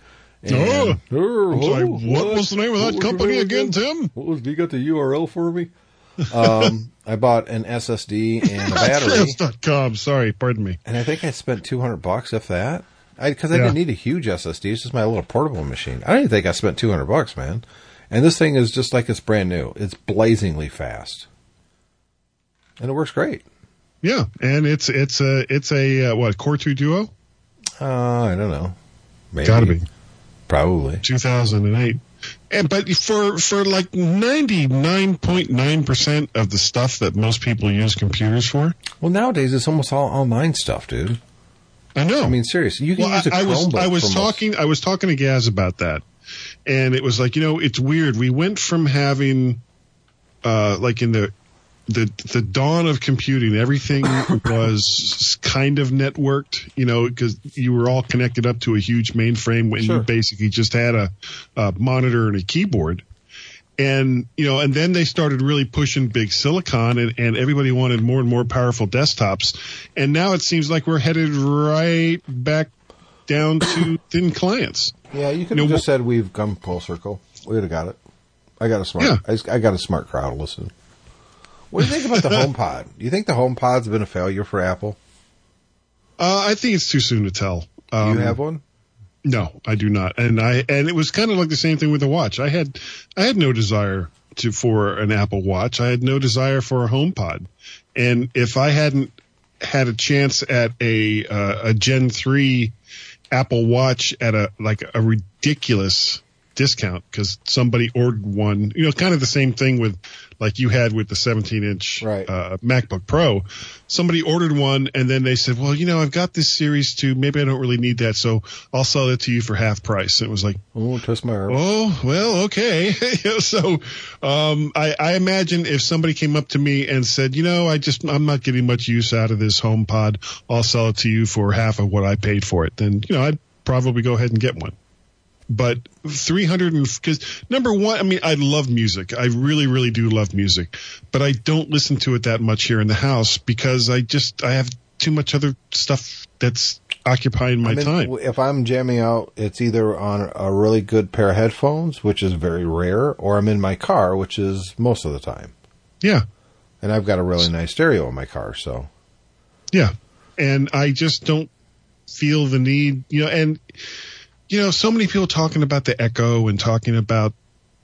B: Oh,
A: Oh,
B: I'm sorry,
A: oh,
B: what was the name of that
A: What
B: company again, Tim?
A: What was? You got the URL for me? Um, I bought an SSD and a battery,
B: Sales.com. Sorry, pardon me.
A: and I think I spent two hundred bucks, if that. I because I,
B: Yeah.
A: didn't need a huge SSD. It's just my little portable machine. I don't even think I spent two hundred bucks, man. And this thing is just like it's brand new. It's blazingly fast, and it works great.
B: Yeah, and it's it's a it's a uh, what Core Two Duo,
A: Uh, I don't know. Maybe.
B: Gotta be.
A: Probably.
B: 2008. And but for for like 99.9 percent of the stuff that most people use computers for,
A: Well, nowadays it's almost all online stuff, dude.
B: I know.
A: I mean, seriously, you can
B: well,
A: use a
B: I, I was
A: Chromebook
B: I was
A: for most-
B: talking I was talking to Gaz about that, and it was like you know it's weird. We went from having, uh, like in the the the dawn of computing, everything was kind of networked, you know, because you were all connected up to a huge mainframe when
A: Sure.
B: you basically just had a, a monitor and a keyboard. And you know, and then they started really pushing big silicon, and, and everybody wanted more and more powerful desktops. And now it seems like we're headed right back down to thin clients.
A: Yeah, you could have just said we've come full circle. We would have got it. I got a smart.
B: Yeah.
A: I, I got a smart crowd. Listen. What do you think about the HomePod? Do you think the HomePod's been a failure for Apple?
B: Uh, I think it's too soon to tell.
A: Do
B: Um,
A: you have one?
B: No, I do not. And I and it was kind of like the same thing with the watch. I had I had no desire to for an Apple Watch. I had no desire for a HomePod. And if I hadn't had a chance at a uh, a Gen 3 Apple Watch at a like a ridiculous discount because somebody ordered one. You know, kind of the same thing with like you had with the 17 inch
A: Right.
B: uh, MacBook Pro. Somebody ordered one and then they said, well, you know, I've got this series too. Maybe I don't really need that. So I'll sell it to you for half price. And it was like,
A: Oh, twist my arm.
B: Oh, well, okay. So, um, I, I imagine if somebody came up to me and said, you know, I just, I'm not getting much use out of this home pod. I'll sell it to you for half of what I paid for it. Then, you know, I'd probably go ahead and get one. But 300 and, cause number one, I mean, I love music. I really, really do love music, but I don't listen to it that much here in the house because I just, I have too much other stuff that's occupying my
A: I mean,
B: time.
A: If I'm jamming out, it's either on a really good pair of headphones, which is very rare, or I'm in my car, which is most of the time.
B: Yeah.
A: And I've got a really nice stereo in my car, so
B: Yeah. And I just don't feel the need, you know, and, you know, so many people talking about the Echo and talking about,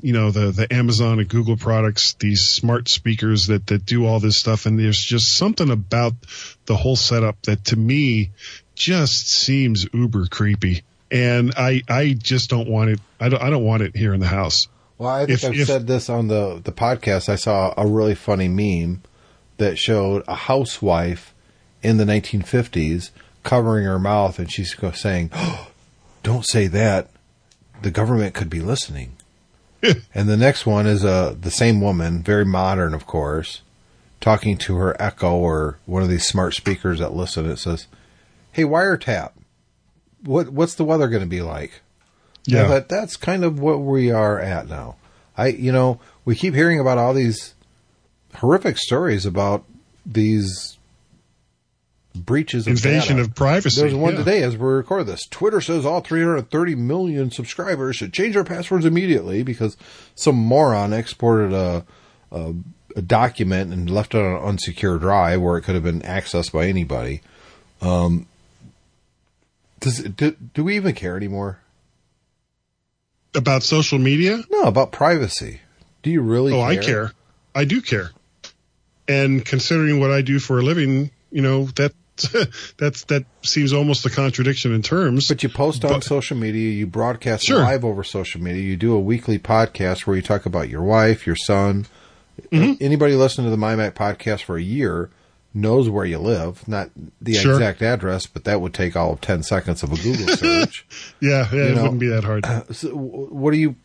B: you know, the, the Amazon and Google products, these smart speakers that, that do all this stuff. And there's just something about the whole setup that to me just seems uber creepy. And I, I just don't want it. I don't, I don't want it here in the house.
A: Well, I think
B: If-
A: I've
B: if-
A: said this on the, the podcast. I saw a really funny meme that showed a housewife in the 1950s covering her mouth, and she's saying, oh, "Don't say that. The government could be listening." and the next one is uh, the same woman, very modern, of course, talking to her Echo or one of these smart speakers that listen. It says, "Hey, wiretap, what what's the weather going to be like?" Yeah, but that's kind of what we are at now. I, you know, we keep hearing about all these horrific stories about these breaches of
B: Invasion
A: data.
B: of privacy.
A: There's one
B: yeah.
A: today as we record this. Twitter says all 330 million subscribers should change their passwords immediately because some moron exported a, a, a document and left it on an unsecure drive where it could have been accessed by anybody. Um, does do, do we even care anymore?
B: About social media?
A: No, about privacy. Do you really?
B: Oh,
A: care?
B: I care. I do care. And considering what I do for a living, you know, that that's that seems almost a contradiction in terms.
A: But you post on
B: But-
A: social media, you broadcast
B: Sure.
A: live over social media, you do a weekly podcast where you talk about your wife, your son.
B: Mm-hmm.
A: Anybody listening to the My Mac podcast for a year knows where you live, not the
B: Sure.
A: exact address, but that would take all of 10 seconds of a Google search.
B: yeah, yeah, it
A: know-
B: wouldn't be that hard.
A: so, what are you,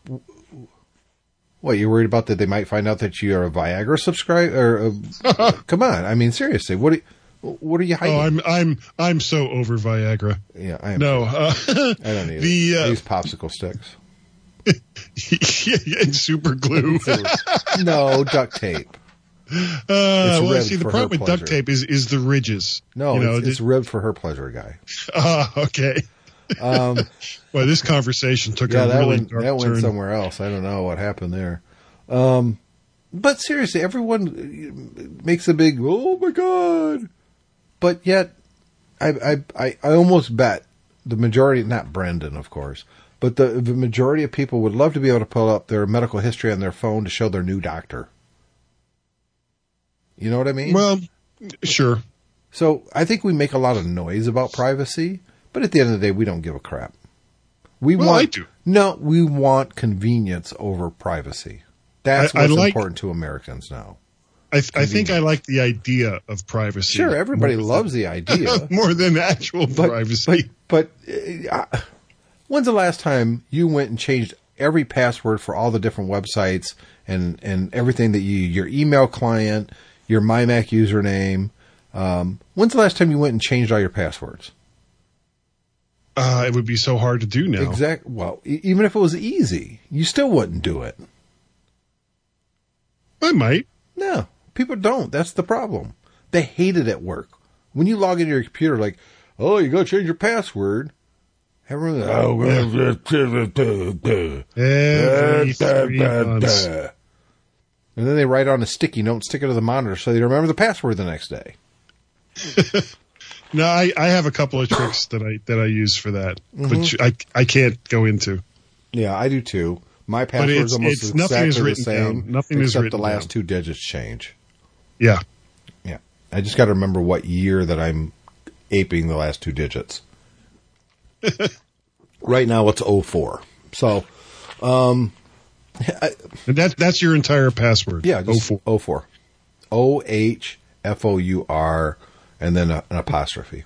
A: what, you're worried about that they might find out that you're a Viagra subscriber? Uh, come on. I mean, seriously, what are you, what are you hiding?
B: Oh, I'm I'm I'm so over Viagra.
A: yeah, I am.
B: No, uh,
A: I don't need
B: the,
A: it.
B: uh,
A: I use popsicle sticks.
B: and super glue.
A: no, duct tape.
B: Uh, well, see, the problem with duct tape is is the ridges.
A: No,
B: you know,
A: it's, it's ribbed for her pleasure, guy.
B: ah, okay.
A: Um,
B: Well, this conversation took
A: yeah,
B: a
A: that
B: really
A: went
B: dark
A: that went
B: turn.
A: somewhere else. I don't know what happened there. Um, but seriously, everyone makes a big oh my god, but yet I I I, I almost bet the majority, not Brendan, of course, but the the majority of people would love to be able to pull up their medical history on their phone to show their new doctor. You know what I mean?
B: Well, sure.
A: So I think we make a lot of noise about privacy, but at the end of the day, we don't give a crap. We
B: Well,
A: want
B: I
A: no, we want convenience over privacy. That's
B: I- I
A: what's
B: like-
A: important to Americans now.
B: I th- I think I like the idea of privacy.
A: Sure, everybody loves the idea,
B: more than actual
A: but,
B: privacy.
A: but but uh, when's the last time you went and changed every password for all the different websites and and everything that you your email client, your MyMac username? Um, when's the last time you went and changed all your passwords?
B: uh, it would be so hard to do now.
A: Exact. Well, e- even if it was easy, you still wouldn't do it.
B: I might.
A: No, people don't. That's the problem. They hate it at work. When you log into your computer, like, oh, you got to change your password. Everyone, oh,
B: Every
A: and then they write on a sticky note, stick it to the monitor, so they remember the password the next day.
B: No, I, I have a couple of tricks that I that I use for that,
A: Mm-hmm.
B: which I I can't go into.
A: Yeah, I do too. My password is almost
B: it's- nothing is
A: exactly the
B: written
A: same,
B: down. Nothing is
A: except
B: written
A: the last
B: down.
A: two digits change.
B: Yeah.
A: Yeah. I just got to remember what year that I'm aping the last two digits. right now it's 04. So,
B: and that that's your entire password.
A: Yeah, just
B: four.
A: 04. O H F O U R and then a, an apostrophe.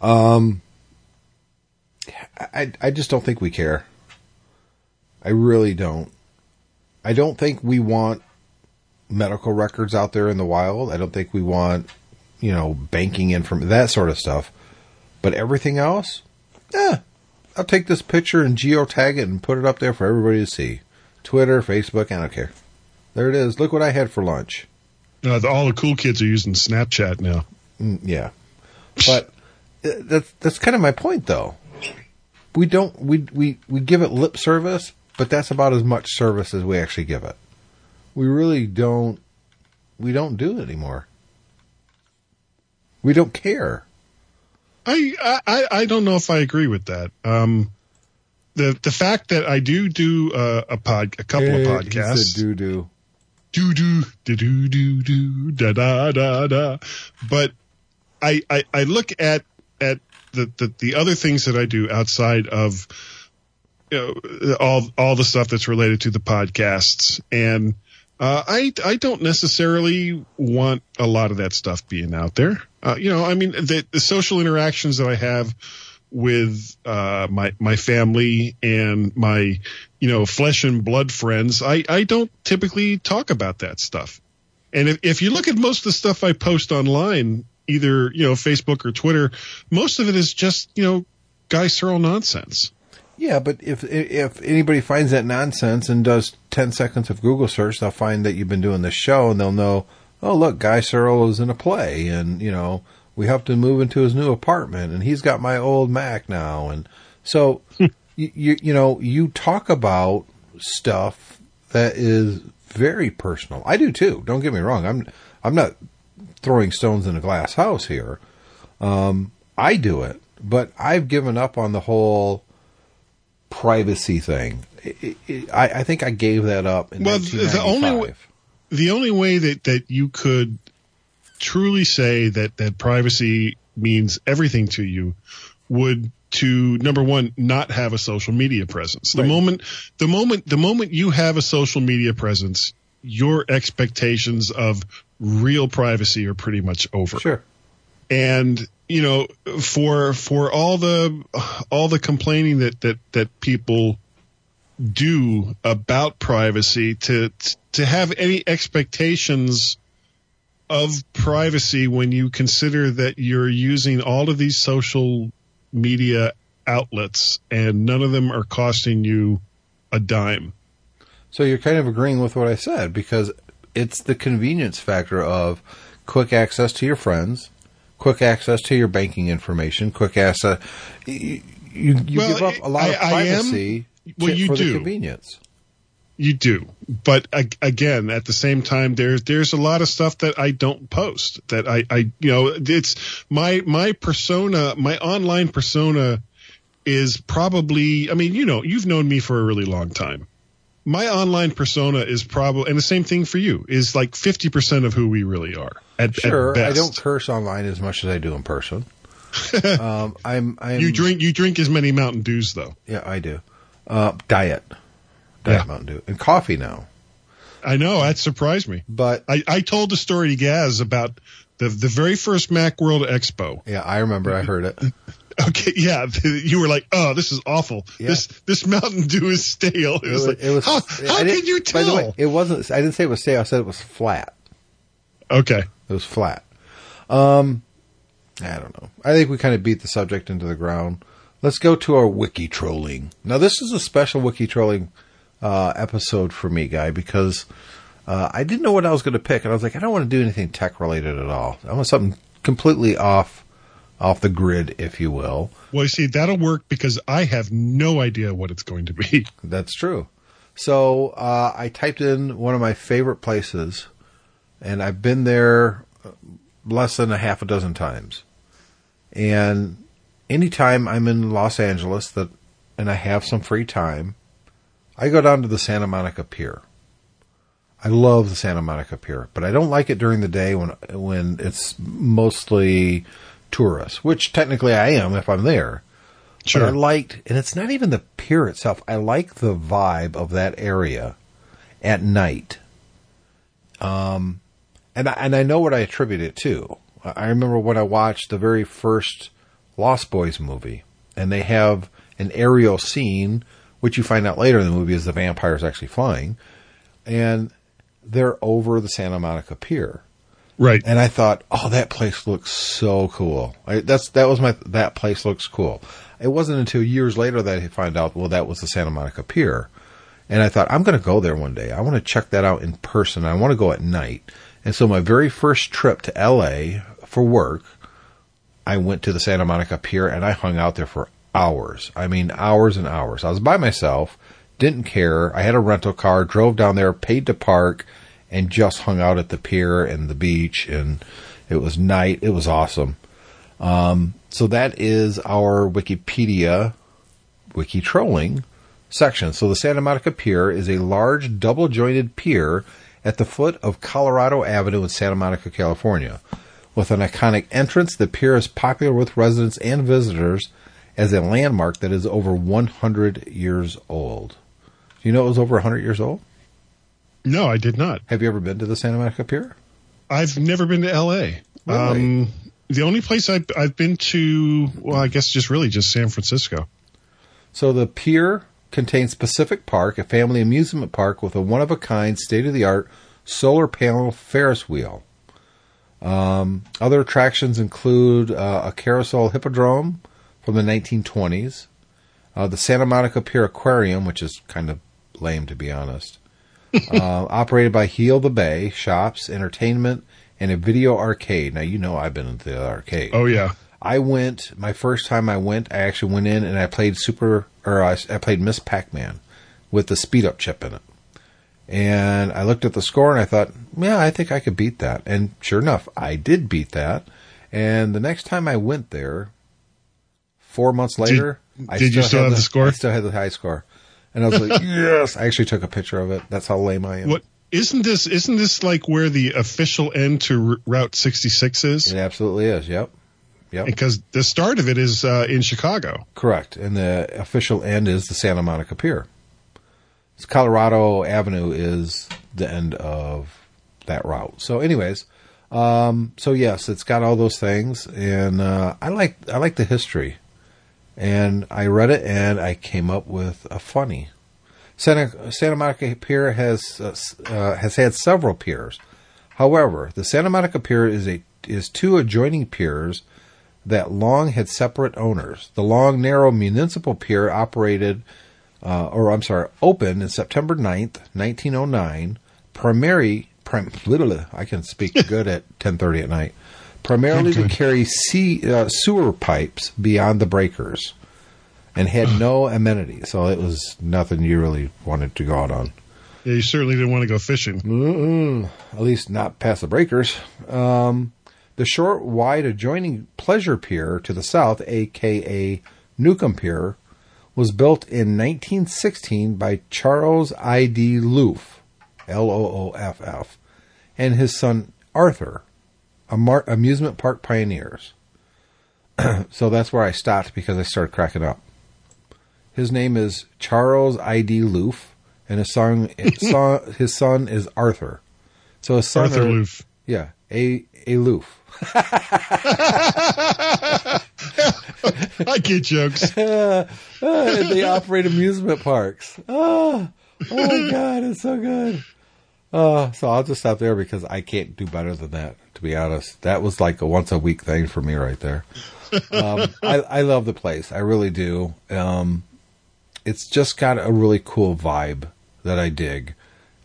A: Um, I I just don't think we care. I really don't. I don't think we want medical records out there in the wild. I don't think we want, you know, banking in from that sort of stuff. But everything else, eh, I'll take this picture and geotag it and put it up there for everybody to see. Twitter, Facebook, I don't care. There it is. Look what I had for lunch.
B: Uh, the- all the cool kids are using Snapchat now.
A: Mm, yeah, but uh, that's that's kind of my point, though. We don't we we we give it lip service, but that's about as much service as we actually give it. We really don't. We don't do it anymore. We don't care.
B: I, I I don't know if I agree with that. Um, the the fact that I do do uh, a pod a couple of podcasts.
A: Do do.
B: do do do do do do da da da da. But I, I I look at at the, the the other things that I do outside of you know, all all the stuff that's related to the podcasts, and uh, I I don't necessarily want a lot of that stuff being out there. Uh, you know, I mean the the social interactions that I have with uh, my my family and my you know flesh and blood friends, I I don't typically talk about that stuff. And if if you look at most of the stuff I post online, either you know Facebook or Twitter, most of it is just you know Guy Serle nonsense.
A: Yeah, but if if anybody finds that nonsense and does ten seconds of Google search, they'll find that you've been doing this show, and they'll know, oh look, Guy Serle is in a play, and you know we helped him move into his new apartment, and he's got my old Mac now, and so you, you you know you talk about stuff that is very personal. I do too. Don't get me wrong. I'm I'm not throwing stones in a glass house here. Um, I do it, but I've given up on the whole privacy thing. It, it, I, I think I gave that up in
B: Well, the- the only way- the only way that, that you could truly say that, that privacy means everything to you would to number one not have a social media presence the
A: Right.
B: moment the moment the moment you have a social media presence your expectations of real privacy are pretty much over
A: Sure.
B: And you know for for all the all the complaining that that that people do about privacy to to have any expectations of privacy when you consider that you're using all of these social media outlets and none of them are costing you a dime.
A: So you're kind of agreeing with what I said because it's the convenience factor of quick access to your friends, quick access to your banking information, quick access. You, you, you
B: Well,
A: give up a lot of
B: I- am-
A: privacy
B: well,
A: to-
B: you
A: for the convenience.
B: You do, but again, at the same time, there's there's a lot of stuff that I don't post. That I, I, you know, it's my my persona, my online persona, is probably. I mean, you know, you've known me for a really long time. My online persona is probably, and the same thing for you, is like fifty percent of who we really are. At,
A: Sure,
B: at best.
A: I don't curse online as much as I do in person. um, I'm, I'm.
B: You drink you drink as many Mountain Dews though.
A: Yeah, I do. Uh, diet, diet
B: Yeah.
A: Mountain Dew, and coffee now.
B: I know that surprised me.
A: But
B: I, I told the story to Gaz about the the very first Macworld Expo.
A: yeah, I remember. I heard it.
B: Okay, yeah, you were like, "Oh, this is awful.
A: Yeah.
B: This this Mountain Dew is stale." It was, like, how, how
A: I
B: can you
A: By the way,
B: tell?
A: it wasn't. I didn't say it was stale. I said it was flat.
B: okay,
A: It was flat. Um, I don't know. I think we kind of beat the subject into the ground. Let's go to our wiki trolling. Now, this is a special wiki trolling uh, episode for me, guy, because uh, I didn't know what I was going to pick, and I was like, I don't want to do anything tech related at all. I want something completely off off the grid, if you will.
B: well, you see, that'll work because I have no idea what it's going to be.
A: That's true. So uh, I typed in one of my favorite places, and I've been there less than a half a dozen times. And anytime I'm in Los Angeles that and I have some free time, I go down to the Santa Monica Pier. I love the Santa Monica Pier, but I don't like it during the day when when it's mostly tourists, which technically I am if I'm there.
B: Sure.
A: But I liked, and it's not even the pier itself. I like the vibe of that area at night. Um, and I, and I know what I attribute it to. I I remember when I watched the very first Lost Boys movie, and they have an aerial scene, which you find out later in the movie is the vampires actually flying, and they're over the Santa Monica Pier.
B: Right.
A: And I thought, oh, that place looks so cool. I, that's that was my that place looks cool. It wasn't until years later that I found out, well, that was the Santa Monica Pier, and I thought I'm going to go there one day. I want to check that out in person. I want to go at night. And so my very first trip to L.A. for work, I went to the Santa Monica Pier and I hung out there for hours. I mean, hours and hours. I was by myself, didn't care. I had a rental car, drove down there, paid to park, and just hung out at the pier and the beach. And it was night. It was awesome. Um, so that is our Wikipedia wiki trolling section. So the Santa Monica Pier is a large double jointed pier at the foot of Colorado Avenue in Santa Monica, California. With an iconic entrance, the pier is popular with residents and visitors as a landmark that is over 100 years old. Do you know it was over 100 years old?
B: No, I did not.
A: Have you ever been to the Santa Monica Pier?
B: I've never been to L.A.
A: Really?
B: Um, the only place I've, I've been to, well, I guess just really just San Francisco.
A: So the pier contains Pacific Park, a family amusement park with a one of a kind, state of the art solar panel Ferris wheel. Um, other attractions include uh, a carousel hippodrome from the 1920s, uh, the Santa Monica Pier Aquarium, which is kind of lame to be honest, uh, operated by Heal the Bay, shops, entertainment, and a video arcade. Now you know I've been into the arcade.
B: Oh, yeah.
A: I went my first time I went. I actually went in and I played Super or I, I played Miss Pac Man with the speed up chip in it. And I looked at the score and I thought, yeah, I think I could beat that. And sure enough, I did beat that. And the next time I went there, four months later, I
B: did you still have the score?
A: I still had the high score, and I was like, yes. I actually took a picture of it. That's how lame I am.
B: What isn't this? Isn't this like where the official end to R- Route 66 is?
A: It absolutely is. Yep. Yep.
B: Because the start of it is uh, in Chicago.
A: Correct. And the official end is the Santa Monica Pier. It's Colorado Avenue is the end of that route. So, anyways, um, so yes, it's got all those things, and uh, I like I like the history, and I read it and I came up with a funny. Santa Santa Monica Pier has uh, uh, has had several piers. However, the Santa Monica Pier is a is two adjoining piers that long had separate owners. The long, narrow municipal pier operated, uh, or I'm sorry, opened in September 9th, 1909, primary, prim, I can speak good at 10.30 at night, primarily to carry sea, uh, sewer pipes beyond the breakers and had no amenities. So it was nothing you really wanted to go out on.
B: Yeah, you certainly didn't want to go fishing.
A: at least not past the breakers. Um, the short, wide adjoining Pleasure Pier to the south, aka Newcomb Pier, was built in 1916 by Charles I. D. Looff, L O O F F, and his son Arthur, amar- amusement park pioneers. so that's where I stopped because I started cracking up. His name is Charles I. D. Looff, and his son, son his son is Arthur. So his son
B: Arthur
A: are-
B: Loof.
A: yeah, a a loof.
B: I get jokes.
A: Uh, they operate amusement parks. Oh, oh God, it's so good. Uh, so I'll just stop there because I can't do better than that. To be honest, that was like a once a week thing for me right there. Um, I, I love the place. I really do. Um, it's just got a really cool vibe that I dig.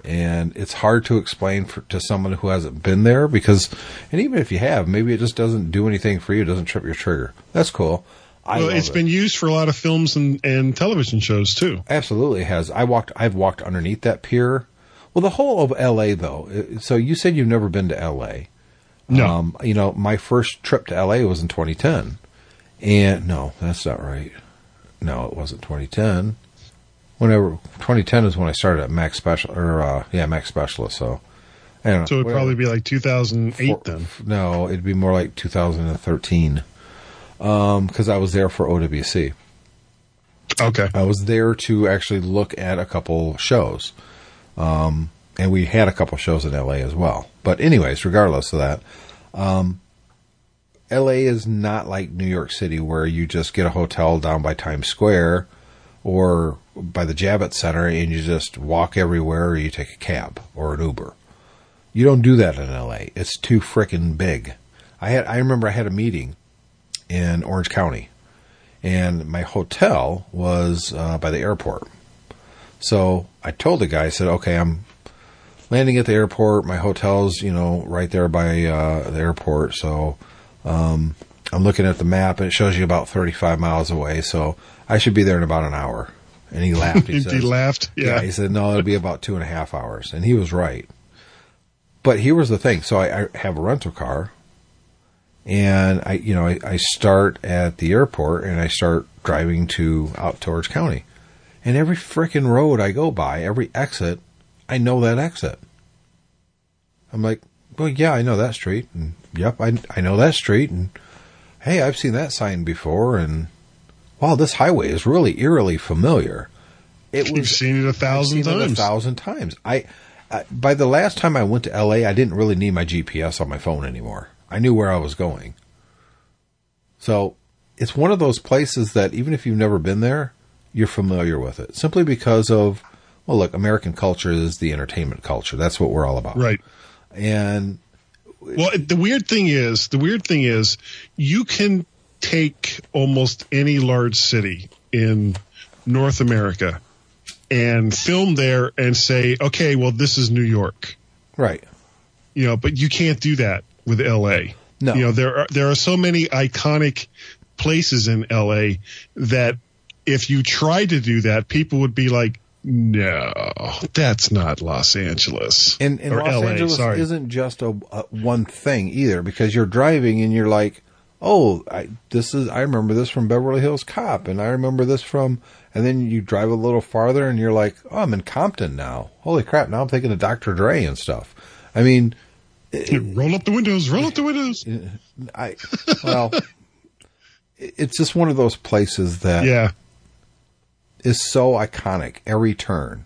A: And it's hard to explain for, to someone who hasn't been there because, and even if you have, maybe it just doesn't do anything for you. It doesn't trip your trigger. That's cool. I
B: well, it's
A: it.
B: been used for a lot of films and, and television shows too.
A: Absolutely has. I walked. I've walked underneath that pier. Well, the whole of L.A. though. So you said you've never been to L.A.
B: No.
A: Um, you know, my first trip to L.A. was in 2010, and no, that's not right. No, it wasn't 2010. Whenever 2010 is when I started at Max Special, or uh, yeah, Max Specialist. So, I don't know.
B: So it'd
A: whatever.
B: probably be like 2008
A: For-
B: then.
A: No, it'd be more like 2013, because I was there for OWC.
B: Okay.
A: I was there to actually look at a couple shows. Um, and we had a couple shows in LA as well. But anyways, regardless of that, um, LA is not like New York City where you just get a hotel down by Times Square or by the Javits Center and you just walk everywhere or you take a cab or an Uber. You don't do that in LA. It's too freaking big. I had I remember I had a meeting in Orange County and my hotel was uh, by the airport. So I told the guy, I said, okay, I'm landing at the airport. My hotel's, you know, right there by uh, the airport. So um, I'm looking at the map and it shows you about 35 miles away. So I should be there in about an hour. And he laughed. He,
B: he
A: says,
B: laughed. Yeah.
A: He said, no, it'll be about two and a half hours. And he was right. But here was the thing. So I, I have a rental car and I, you know, I, I start at the airport and I start driving to out towards county. And every freaking road I go by, every exit, I know that exit. I'm like, well, yeah, I know that street. And yep, I, I know that street. And hey, I've seen that sign before. And wow, this highway is really eerily familiar.
B: It You've was, seen it a thousand times.
A: a thousand times. I, I, by the last time I went to LA, I didn't really need my GPS on my phone anymore. I knew where I was going. So it's one of those places that even if you've never been there, you're familiar with it simply because of, well, look, American culture is the entertainment culture. That's what we're all about.
B: Right.
A: And
B: well, the weird thing is, the weird thing is you can take almost any large city in North America and film there and say, okay, well, this is New York.
A: Right.
B: You know, but you can't do that with LA.
A: No.
B: You know, there are, there are so many iconic places in LA that if you tried to do that, people would be like, no, that's not Los Angeles.
A: And, and Los LA, Angeles sorry. isn't just a, a, one thing either because you're driving and you're like, oh, I, this is, I remember this from Beverly Hills Cop and I remember this from, and then you drive a little farther and you're like, oh, I'm in Compton now. Holy crap. Now I'm thinking of Dr. Dre and stuff. I mean,
B: roll up the windows, roll up the windows.
A: I well, it's just one of those places that
B: yeah
A: is so iconic every turn.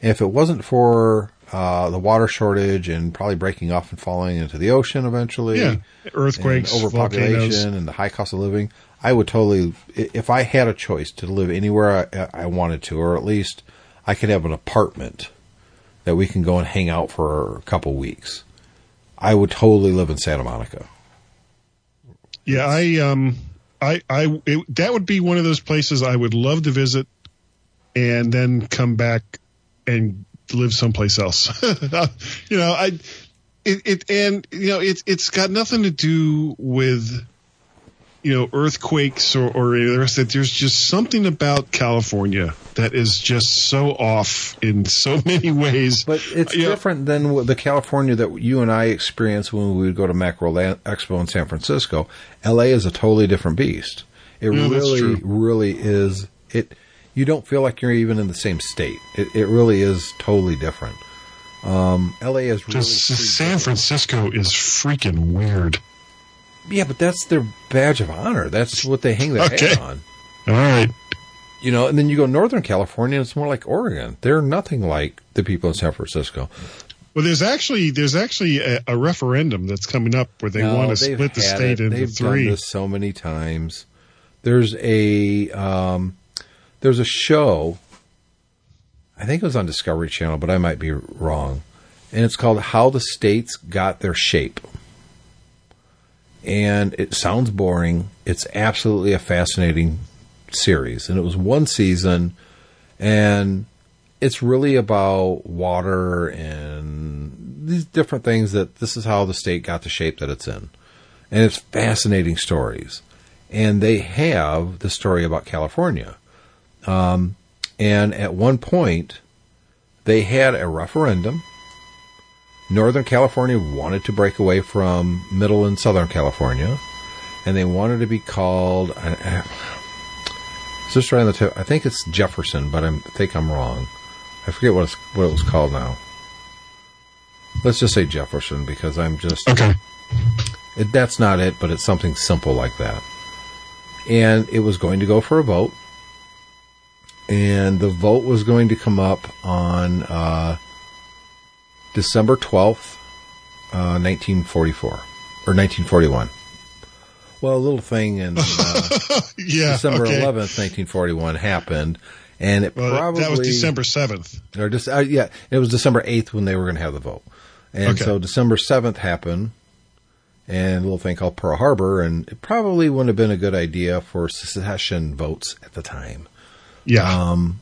A: If it wasn't for uh, the water shortage and probably breaking off and falling into the ocean eventually,
B: yeah. earthquakes,
A: and overpopulation, volcanoes. and the high cost of living, I would totally, if I had a choice to live anywhere I, I wanted to, or at least I could have an apartment that we can go and hang out for a couple weeks. I would totally live in Santa Monica.
B: Yeah, I um, I I it, that would be one of those places I would love to visit, and then come back and live someplace else. you know, I it, it and you know it's it's got nothing to do with you know earthquakes or, or the rest that there's just something about California that is just so off in so many ways.
A: But it's you different know. than the California that you and I experienced when we would go to Macworld Expo in San Francisco. LA is a totally different beast. It really, really is. It you don't feel like you're even in the same state. It, it really is totally different. Um, LA is really
B: San Francisco is freaking weird.
A: Yeah, but that's their badge of honor. That's what they hang their okay. hat on.
B: All right.
A: You know, and then you go Northern California, it's more like Oregon. They're nothing like the people in San Francisco.
B: Well, there's actually there's actually a, a referendum that's coming up where they no, want to split the state
A: it.
B: into
A: they've
B: three.
A: Done this so many times. There's a um, there's a show. I think it was on Discovery Channel, but I might be wrong. And it's called "How the States Got Their Shape." and it sounds boring. It's absolutely a fascinating series, and it was one season, and it's really about water and these different things that this is how the state got the shape that it's in, and it's fascinating stories. And they have the story about California, um, and at one point, they had a referendum Northern California wanted to break away from Middle and Southern California, and they wanted to be called. Uh, uh just right on the tip. I think it's Jefferson, but I'm, I think I'm wrong. I forget what, what it was called now. Let's just say Jefferson because I'm just
B: okay.
A: It, that's not it, but it's something simple like that. And it was going to go for a vote, and the vote was going to come up on uh, December 12th, uh, 1944, or 1941. Well, a little thing in uh,
B: Yeah.
A: December
B: okay.
A: 11th, 1941 happened, and it
B: Well,
A: probably
B: that was December 7th.
A: or just uh, yeah, it was December 8th when they were going to have the vote, and
B: Okay.
A: so December 7th happened, and a little thing called Pearl Harbor, and it probably wouldn't have been a good idea for secession votes at the time.
B: Yeah.
A: Um,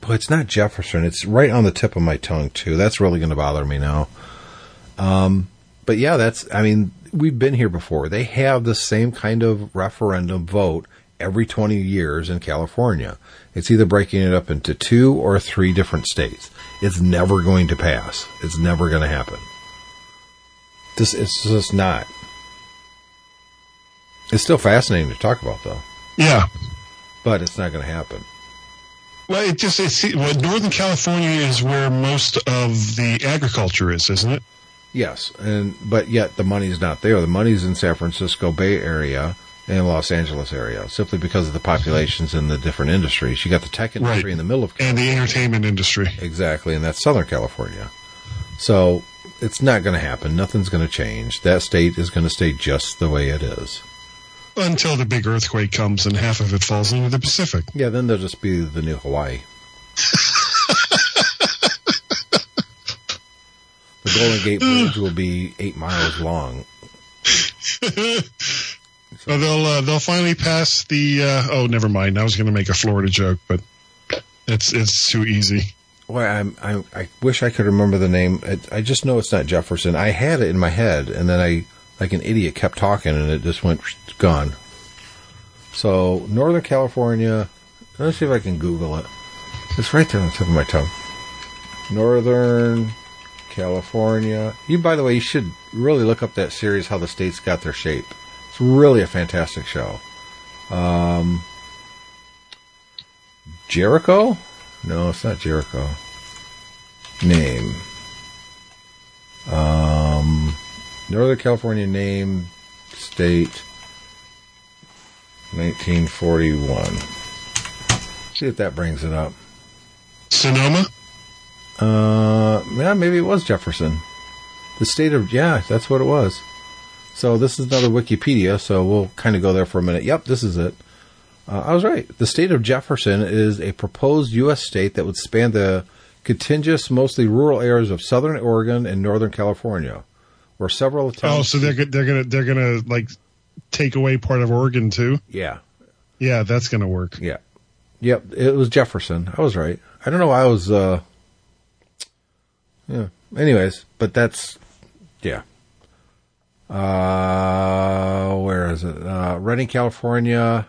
A: but it's not Jefferson. It's right on the tip of my tongue too. That's really going to bother me now. Um, but yeah, that's. I mean, we've been here before. They have the same kind of referendum vote every 20 years in California. It's either breaking it up into two or three different states. It's never going to pass. It's never going to happen. This it's just not. It's still fascinating to talk about though,
B: yeah.
A: but it's not going to happen.
B: Well, it just it's well, Northern California is where most of the agriculture is, isn't it?
A: Yes, and but yet the money's not there. The money's in San Francisco Bay Area and Los Angeles area, simply because of the populations in the different industries. You got the tech industry
B: Right.
A: in the middle of
B: And the entertainment industry.
A: exactly, and that's Southern California. So it's not going to happen. Nothing's going to change. That state is going to stay just the way it is.
B: Until the big earthquake comes and half of it falls into the Pacific.
A: Yeah, then they'll just be the new Hawaii. the Golden Gate Bridge will be eight miles long.
B: Oh, they'll uh, they'll finally pass the. Uh, oh, never mind. I was going to make a Florida joke, but it's it's too easy.
A: Boy, I'm, I I wish I could remember the name. It, I just know it's not Jefferson. I had it in my head, and then I, like an idiot, kept talking, and it just went gone. So Northern California. Let's see if I can Google it. It's right there on the tip of my tongue. Northern California. You, by the way, you should really look up that series, How the States Got Their Shape. It's really a fantastic show. Um, Jericho? No, it's not Jericho. Name. Um, Northern California name, state, 1941. See if that brings it up.
B: Sonoma.
A: Uh, yeah, maybe it was Jefferson. The state of, yeah, that's what it was. So this is another Wikipedia, so we'll kind of go there for a minute. Yep, this is it. Uh, I was right. The state of Jefferson is a proposed U.S. state that would span the contiguous, mostly rural areas of southern Oregon and northern California, where several attempts.
B: Oh, so they're they're gonna they're gonna like take away part of Oregon too.
A: yeah,
B: Yeah, that's gonna work.
A: yeah, yep. It was Jefferson. I was right. I don't know why I was. uh Yeah. Anyways, but that's yeah. Uh, where is it? Uh, Redding, California.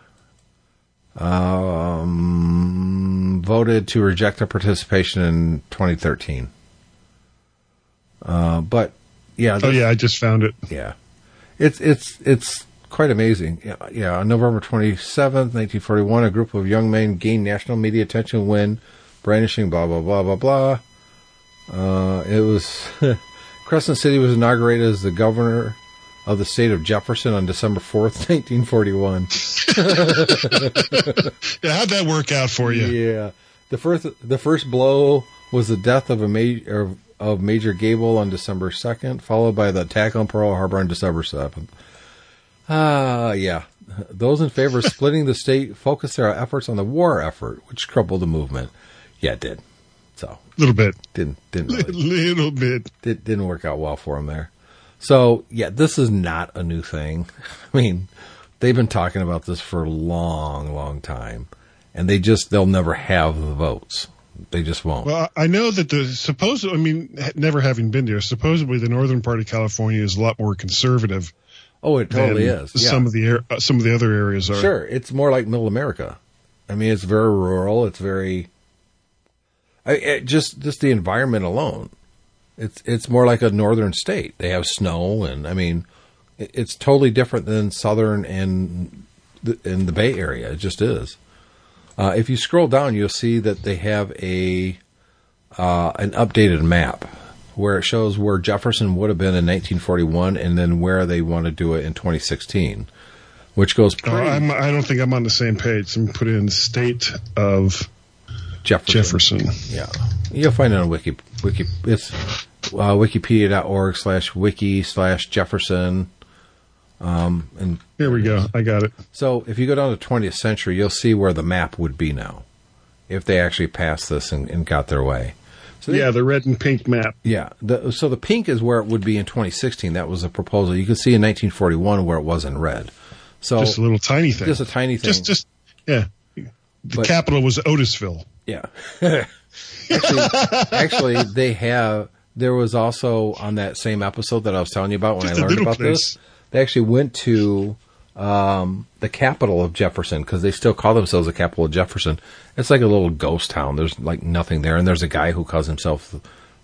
A: Um, voted to reject their participation in 2013. Uh, but yeah,
B: Oh yeah, I just found it.
A: yeah, it's it's it's quite amazing. Yeah, yeah. On November twenty seventh, nineteen forty one, a group of young men gained national media attention when brandishing blah blah blah blah blah. Uh, it was Crescent City was inaugurated as the governor of the state of Jefferson on December fourth, nineteen forty one.
B: Yeah, how'd that work out for you?
A: Yeah, the first the first blow was the death of a major of, Major Gable on December second, followed by the attack on Pearl Harbor on December seventh. Ah, yeah. Those in favor of splitting the state focused their efforts on the war effort, which crippled the movement. Yeah, it did. So
B: A little bit,
A: didn't didn't
B: a
A: really,
B: little bit.
A: did, didn't work out well for them there. So yeah, this is not a new thing. I mean, they've been talking about this for a long, long time, and they just they'll never have the votes. They just won't.
B: Well, I know that the supposed. I mean, never having been there, supposedly the northern part of California is a lot more conservative.
A: oh, it totally is. Yeah.
B: Some of the air, uh, some of the other areas are.
A: Sure, it's more like Middle America. I mean, it's very rural. It's very, I, it just just the environment alone. It's it's more like a northern state. They have snow, and I mean, it, it's totally different than southern and the, in the Bay Area. It just is. Uh, if you scroll down, you'll see that they have a uh, an updated map where it shows where Jefferson would have been in 1941, and then where they want to do it in 2016, which goes
B: Oh,
A: pretty.
B: I'm, I don't think I'm on the same page. I'm put in state of
A: Jefferson.
B: Jefferson.
A: Yeah, you'll find it on Wiki. Wiki. It's uh, wikipedia.org slash wiki slash Jefferson. Um, and
B: Here we go. I got it.
A: so if you go down to 20th century, you'll see where the map would be now, if they actually passed this and, and got their way. So they-
B: Yeah, the red and pink map.
A: yeah. The, so the pink is where it would be in 2016. That was a proposal. You can see in 1941 where it was in red. So
B: Just a little tiny thing.
A: Just a tiny thing.
B: Just, just yeah. The
A: But-
B: capital was Otisville.
A: Yeah. actually, actually, they have. There was also on that same episode that I was telling you about when
B: Just
A: I learned about
B: place.
A: this. They actually went to um, the capital of Jefferson because they still call themselves the capital of Jefferson. It's like a little ghost town. There's like nothing there, and there's a guy who calls himself the,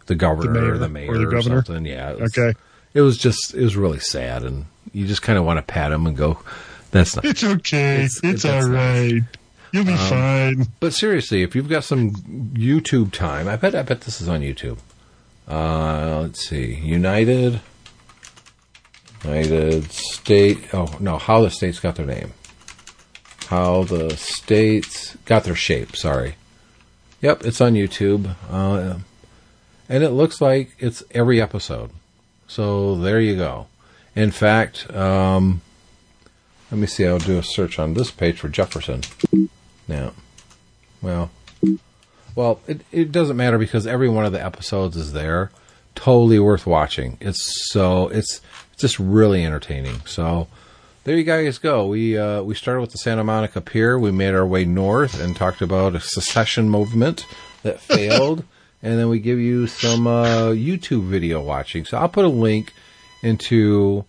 A: the governor
B: mayor
A: or the mayor or
B: the governor?
A: something. Yeah. it was-
B: Okay.
A: It was just it was really sad, and you just kind of want to pat him and go, "That's not."
B: It's okay.
A: It's-
B: It's, all right. You'll be
A: Um,
B: fine.
A: But seriously, if you've got some YouTube time, I bet I bet this is on YouTube. Uh, let's see, United, United State. Oh no, how the states got their name? How the states got their shape? Sorry. Yep, it's on YouTube, uh, and it looks like it's every episode. So there you go. In fact, um, let me see. I'll do a search on this page for Jefferson. Now, Well, well, it it doesn't matter because every one of the episodes is there. Totally worth watching. It's so it's it's just really entertaining. So there you guys go. We uh, we started with the Santa Monica Pier. We made our way north and talked about a secession movement that failed, and then we give you some uh, YouTube video watching. So I'll put a link into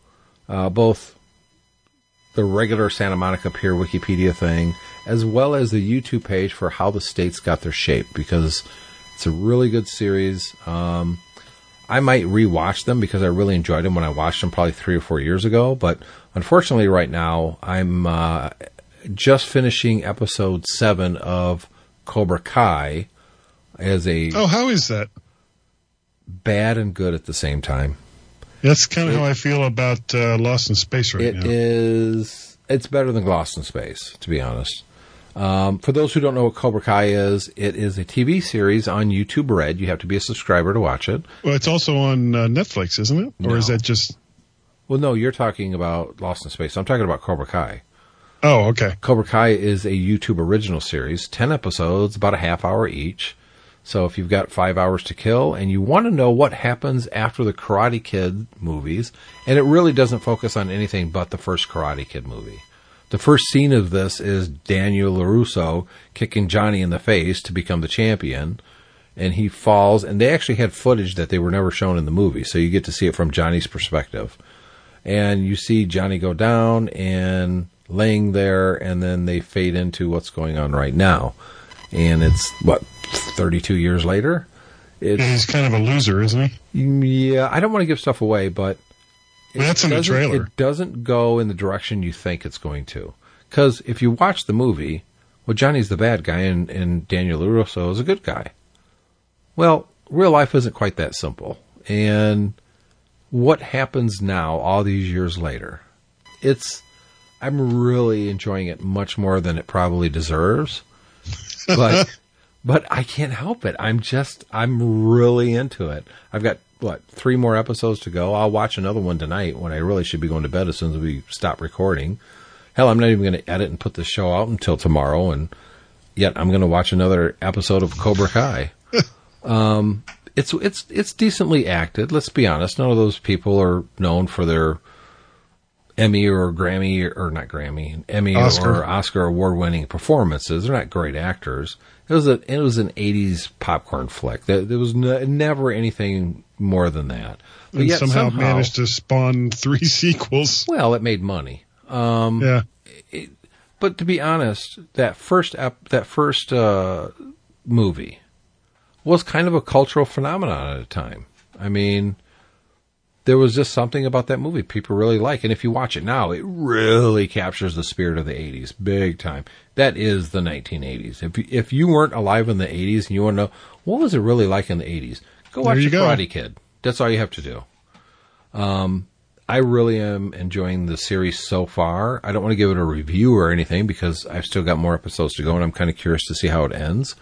A: uh, both the regular Santa Monica Pier Wikipedia thing, as well as the YouTube page for how the states got their shape, because it's a really good series. Um, I might rewatch them because I really enjoyed them when I watched them probably three or four years ago. But unfortunately, right now I'm uh, just finishing episode seven of Cobra Kai as a
B: Oh, how is that?
A: bad and good at the same time.
B: That's kind of how I feel about uh, Lost in Space right
A: It
B: now.
A: is. It's better than Lost in Space, to be honest. Um, for those who don't know what Cobra Kai is, it is a TV series on YouTube Red. You have to be a subscriber to watch it.
B: Well, it's also on uh, Netflix, isn't it? Or is that just?
A: Well, no, you're talking about Lost in Space. I'm talking about Cobra Kai.
B: Oh, okay.
A: Cobra Kai is a YouTube original series, 10 episodes, about a half hour each. So if you've got five hours to kill and you want to know what happens after the Karate Kid movies, and it really doesn't focus on anything but the first Karate Kid movie. The first scene of this is Daniel LaRusso kicking Johnny in the face to become the champion. And he falls, and they actually had footage that they were never shown in the movie, so you get to see it from Johnny's perspective and you see Johnny go down and laying there, and then they fade into what's going on right now. And it's what 32 years later. It's
B: He's kind of a loser, isn't he?
A: Mm, yeah. I don't want to give stuff away, but
B: that's in the trailer.
A: It doesn't go in the direction you think it's going to. Because if you watch the movie, well, Johnny's the bad guy, and, and Daniel LaRusso is a good guy. Well, real life isn't quite that simple. And what happens now, all these years later, it's, I'm really enjoying it much more than it probably deserves. But, but I can't help it. I'm just, I'm really into it. I've got, what, three more episodes to go. I'll watch another one tonight when I really should be going to bed as soon as we stop recording. Hell, I'm not even going to edit and put the show out until tomorrow, and yet I'm going to watch another episode of Cobra Kai. um, it's it's it's decently acted. Let's be honest. None of those people are known for their Emmy or Grammy or not Grammy, Emmy
B: Oscar.
A: or Oscar award winning performances. They're not great actors. It was a it was an '80s popcorn flick. There, there was no, never anything more than that. But
B: And
A: yet
B: somehow, managed to spawn three sequels.
A: well, it made money. Um,
B: Yeah.
A: but to be honest, that first ep- that first uh, movie was kind of a cultural phenomenon at the time. I mean, there was just something about that movie people really like, and if you watch it now, it really captures the spirit of the '80s, big time. That is the 1980s. If you, if you weren't alive in the '80s and you want to know what was it really like in the '80s, go watch The
B: go.
A: Karate Kid. That's all you have to do. I really am enjoying the series so far. I don't want to give it a review or anything because I've still got more episodes to go, and I'm kind of curious to see how it ends.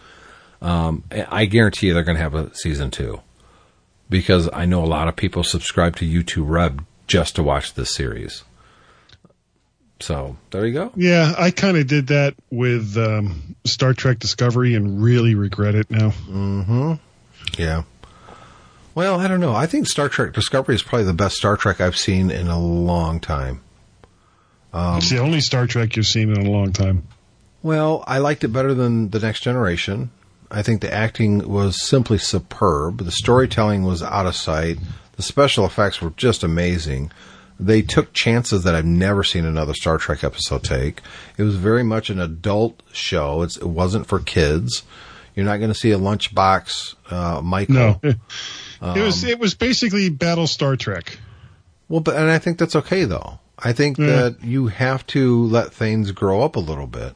A: Um, I guarantee you they're going to have a season two because I know a lot of people subscribe to YouTube Red just to watch this series. So there you go.
B: Yeah, I kind of did that with um, Star Trek Discovery and really regret it now.
A: Mm-hmm. Yeah. Well, I don't know. I think Star Trek Discovery is probably the best Star Trek I've seen in a long time.
B: Um, it's the only Star Trek you've seen in a long time.
A: Well, I liked it better than The Next Generation. I think the acting was simply superb. The storytelling was out of sight. The special effects were just amazing. They took chances that I've never seen another Star Trek episode take. It was very much an adult show. It's, it wasn't for kids. You're not going to see a lunchbox, uh, Michael.
B: No, um, it was it was basically Battle Star Trek.
A: Well, but and I think that's okay though. I think yeah. that you have to let things grow up a little bit.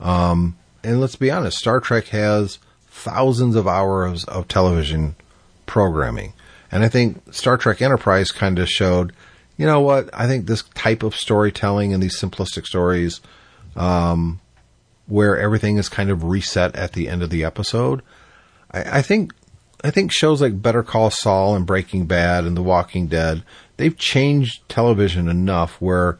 A: Um, and let's be honest, Star Trek has thousands of hours of television programming. And I think Star Trek Enterprise kind of showed you know what? I think this type of storytelling and these simplistic stories, um, where everything is kind of reset at the end of the episode, I, I think I think shows like Better Call Saul and Breaking Bad and The Walking Dead, they've changed television enough where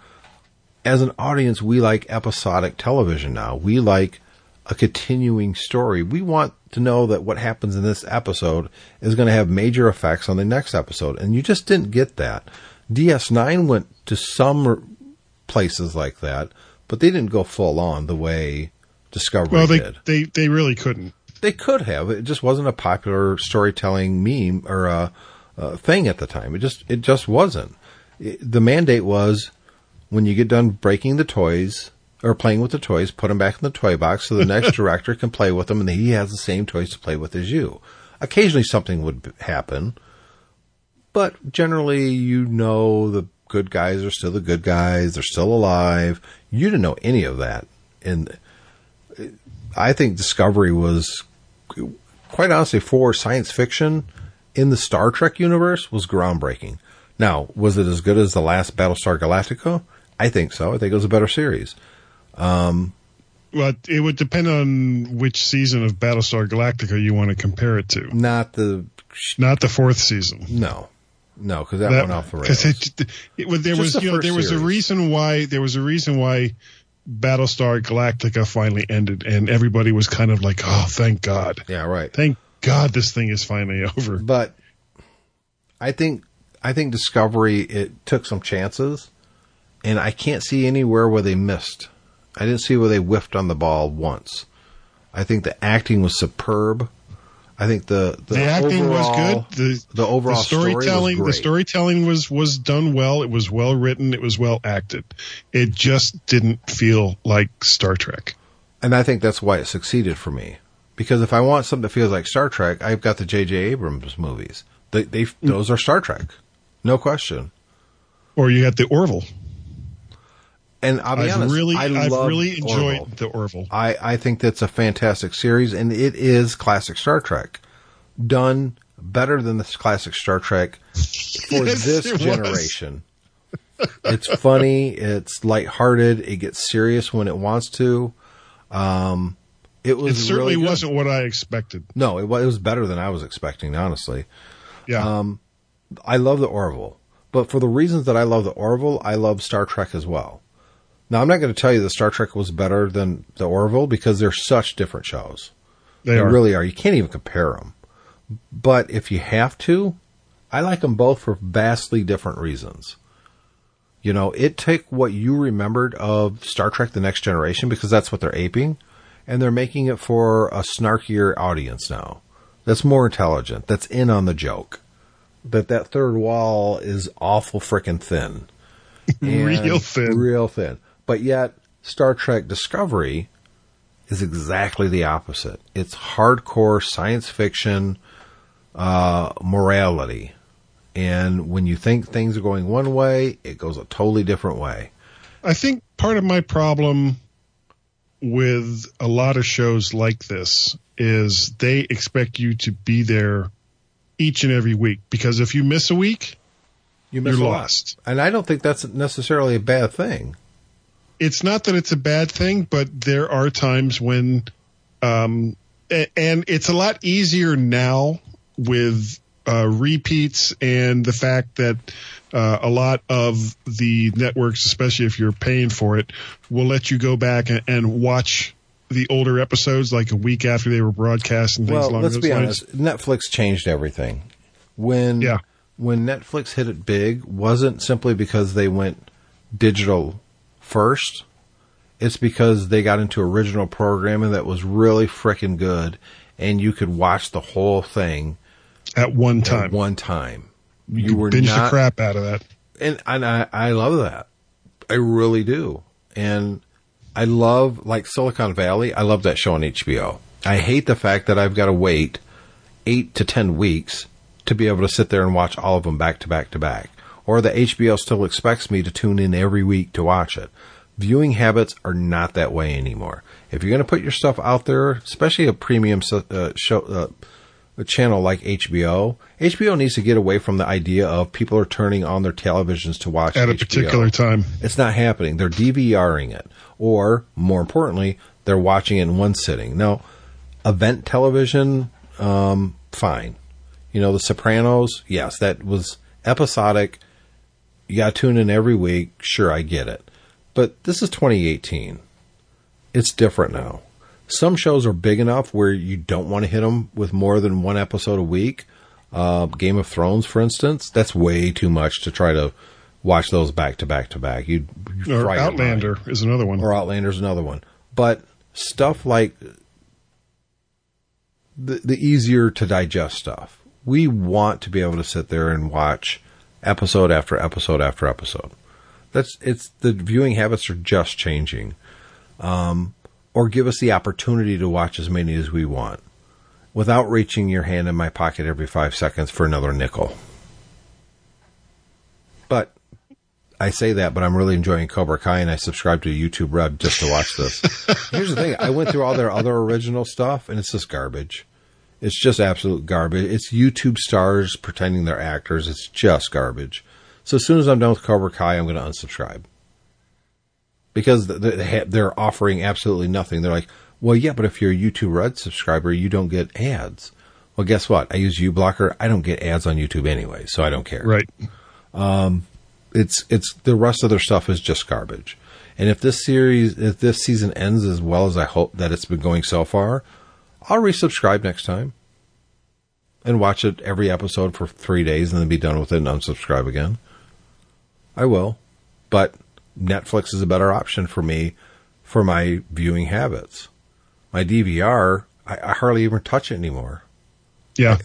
A: as an audience we like episodic television now. We like a continuing story. We want to know that what happens in this episode is going to have major effects on the next episode. And you just didn't get that. DS9 went to some places like that, but they didn't go full on the way Discovery
B: well, they,
A: did.
B: They they really couldn't.
A: They could have. It just wasn't a popular storytelling meme or a, thing at the time. It just it just wasn't. It, the mandate was when you get done breaking the toys or playing with the toys, put them back in the toy box so the next director can play with them and he has the same toys to play with as you. Occasionally something would happen, but generally, you know the good guys are still the good guys. They're still alive. You didn't know any of that. And uh, I think Discovery was, quite honestly, for science fiction in the Star Trek universe was groundbreaking. Now, was it as good as the last Battlestar Galactica? I think so. I think it was a better series. Um,
B: well, it would depend on which season of Battlestar Galactica you want to compare it to.
A: Not the,
B: not the fourth season.
A: No, no, because that, that, went off the rails.
B: It, it, it, there was, the you know, there was series. a reason why there was a reason why Battlestar Galactica finally ended, and everybody was kind of like, "Oh, thank God!"
A: Yeah, right.
B: Thank God this thing is finally over.
A: But I think I think Discovery it took some chances, and I can't see anywhere where they missed. I didn't see where they whiffed on the ball once. I think the acting was superb. I think the the,
B: the acting
A: overall,
B: was good. The,
A: the overall
B: the storytelling
A: story
B: the storytelling was was done well. It was well written. It was well acted. It just didn't feel like Star Trek.
A: And I think that's why it succeeded for me. Because if I want something that feels like Star Trek, I've got the J.J. Abrams movies. They, they those are Star Trek, no question.
B: Or you got the Orville.
A: And I'll be
B: I've
A: honest,
B: really,
A: I
B: have really enjoyed
A: Orville.
B: the Orville.
A: I, I think that's a fantastic series, and it is classic Star Trek, done better than the classic Star Trek for
B: Yes,
A: this
B: it
A: generation. it's funny, it's lighthearted, it gets serious when it wants to. Um, it was
B: It certainly
A: really
B: wasn't what I expected.
A: No, it was, it was better than I was expecting, honestly.
B: Yeah.
A: Um, I love the Orville, but for the reasons that I love the Orville, I love Star Trek as well. Now, I'm not going to tell you that Star Trek was better than the Orville because they're such different shows.
B: they are.
A: really are. You can't even compare them. But if you have to, I like them both for vastly different reasons. You know, it took what you remembered of Star Trek The Next Generation because that's what they're aping, and they're making it for a snarkier audience now. That's more intelligent. That's in on the joke. That that third wall is awful freaking thin.
B: Real thin.
A: Real thin. But yet, Star Trek Discovery is exactly the opposite. It's hardcore science fiction uh, morality. And when you think things are going one way, it goes a totally different way.
B: I think part of my problem with a lot of shows like this is they expect you to be there each and every week because if you miss a week,
A: You
B: you're
A: miss a lot.
B: lost.
A: And I don't think that's necessarily a bad thing.
B: It's not that it's a bad thing, but there are times when um, and it's a lot easier now with uh, repeats and the fact that uh, a lot of the networks, especially if you're paying for it, will let you go back and, and watch the older episodes like a week after they were broadcast and things
A: Well,
B: along
A: let's
B: those
A: be
B: lines.
A: honest. Netflix changed everything. When
B: Yeah.
A: when Netflix hit it big, wasn't simply because they went digital first. It's because they got into original programming that was really freaking good, and you could watch the whole thing
B: At one time.
A: at one time. You,
B: could
A: were
B: binge
A: not,
B: the crap out of that.
A: and and I, I love that. I really do. And I love like Silicon Valley. I love that show on HBO. I hate the fact that I've got to wait eight to ten weeks to be able to sit there and watch all of them back to back to back. Or the HBO still expects me to tune in every week to watch it. Viewing habits are not that way anymore. If you're going to put your stuff out there, especially a premium uh, show, uh, a channel like HBO, HBO needs to get away from the idea of people are turning on their televisions to watch
B: At a
A: HBO.
B: particular time.
A: It's not happening. They're DVRing it, or more importantly, they're watching it in one sitting. Now, event television, um, fine. You know, The Sopranos, yes, that was episodic. You got to tune in every week. Sure, I get it. But this is 2018. It's different now. Some shows are big enough where you don't want to hit them with more than one episode a week. Uh, Game of Thrones, for instance, that's way too much to try to watch those back to back to back. You'd, you'd
B: Or
A: fry your mind.
B: Outlander is another one.
A: Or Outlander is another one. But stuff like the the easier to digest stuff. We want to be able to sit there and watch episode after episode after episode. That's it's the viewing habits are just changing. Um, or give us the opportunity to watch as many as we want without reaching your hand in my pocket every five seconds for another nickel. But I say that, but I'm really enjoying Cobra Kai, and I subscribe to YouTube Red just to watch this. Here's the thing: I went through all their other original stuff, and it's just garbage. It's just absolute garbage. It's YouTube stars pretending they're actors. It's just garbage. So as soon as I'm done with Cobra Kai, I'm going to unsubscribe because th- th- they ha- they're offering absolutely nothing. They're like, well, yeah, but if you're a YouTube Red subscriber, you don't get ads. Well, guess what? I use uBlocker. I don't get ads on YouTube anyway, so I don't care
B: Right.
A: Um, it's it's the rest of their stuff is just garbage. And if this series, if this season ends as well as I hope that it's been going so far, I'll resubscribe next time and watch it every episode for three days and then be done with it and unsubscribe again. I will, but Netflix is a better option for me for my viewing habits. My DVR, I, I hardly even touch it anymore.
B: Yeah.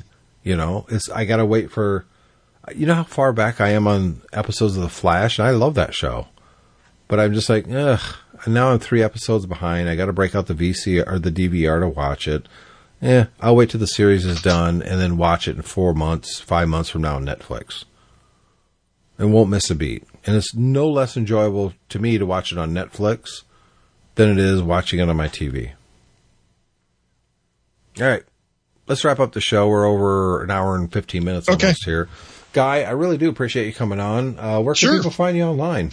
A: You know, it's I gotta wait for. You know how far back I am on episodes of The Flash, and I love that show. But I'm just like, ugh. Now I'm three episodes behind. I got to break out the VC or the DVR to watch it. Eh, I'll wait till the series is done and then watch it in four months, five months from now on Netflix. And won't miss a beat. And it's no less enjoyable to me to watch it on Netflix than it is watching it on my TV. All right. Let's wrap up the show. We're over an hour and 15 minutes
B: Okay.
A: almost here. Guy, I really do appreciate you coming on. Uh, where can
B: Sure.
A: people find you online?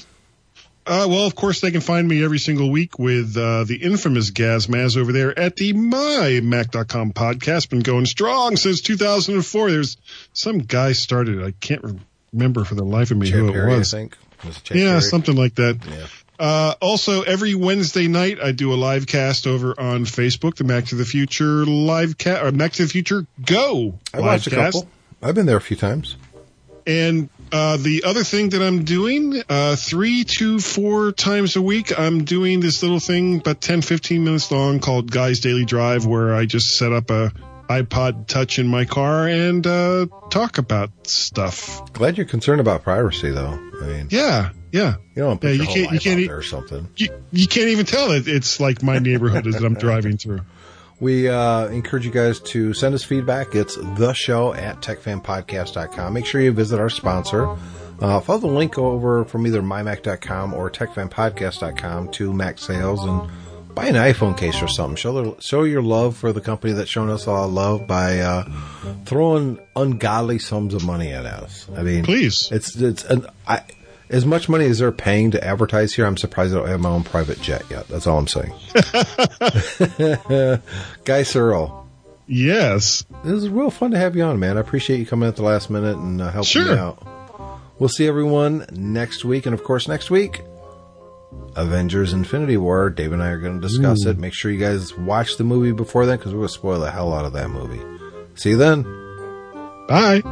B: Uh, well, of course, they can find me every single week with uh, the infamous Gaz Maz over there at the MyMac.com podcast. Been going strong since 2004. There's some guy started. I can't remember for the life of me
A: Chad
B: who
A: Perry,
B: it
A: I
B: was.
A: think. Was
B: Yeah,
A: Perry?
B: something like that.
A: Yeah.
B: Uh, also, every Wednesday night, I do a live cast over on Facebook, the Mac to the Future live cast, or Mac to the Future Go
A: I
B: live
A: watched a couple. I've been there a few times.
B: And uh, the other thing that I'm doing, uh, three to four times a week, I'm doing this little thing about 10, 15 minutes long called Guy's Daily Drive, where I just set up a iPod Touch in my car and uh, talk about stuff.
A: Glad you're concerned about privacy, though. I mean,
B: Yeah, yeah.
A: you don't put
B: Yeah, you
A: whole
B: can't- you can't e-
A: or something.
B: You, you can't even tell it. It's like my neighborhood that I'm driving through.
A: We uh, encourage you guys to send us feedback. It's the show at techfanpodcast.com. Make sure you visit our sponsor. Uh, follow the link over from either mymac.com or techfanpodcast.com to Mac Sales and buy an iPhone case or something. Show, their, show your love for the company that's shown us all love by uh, throwing ungodly sums of money at us. I mean,
B: Please.
A: it's it's an, I, as much money as they're paying to advertise here. I'm surprised I don't have my own private jet yet. That's all I'm saying. Guy Serle,
B: Yes.
A: This is real fun to have you on, man. I appreciate you coming at the last minute and uh, helping
B: Sure.
A: me out. We'll see everyone next week, and of course, next week, Avengers: Infinity War. Dave and I are going to discuss it. Make sure you guys watch the movie before then, because we're going to spoil the hell out of that movie. See you then.
B: Bye.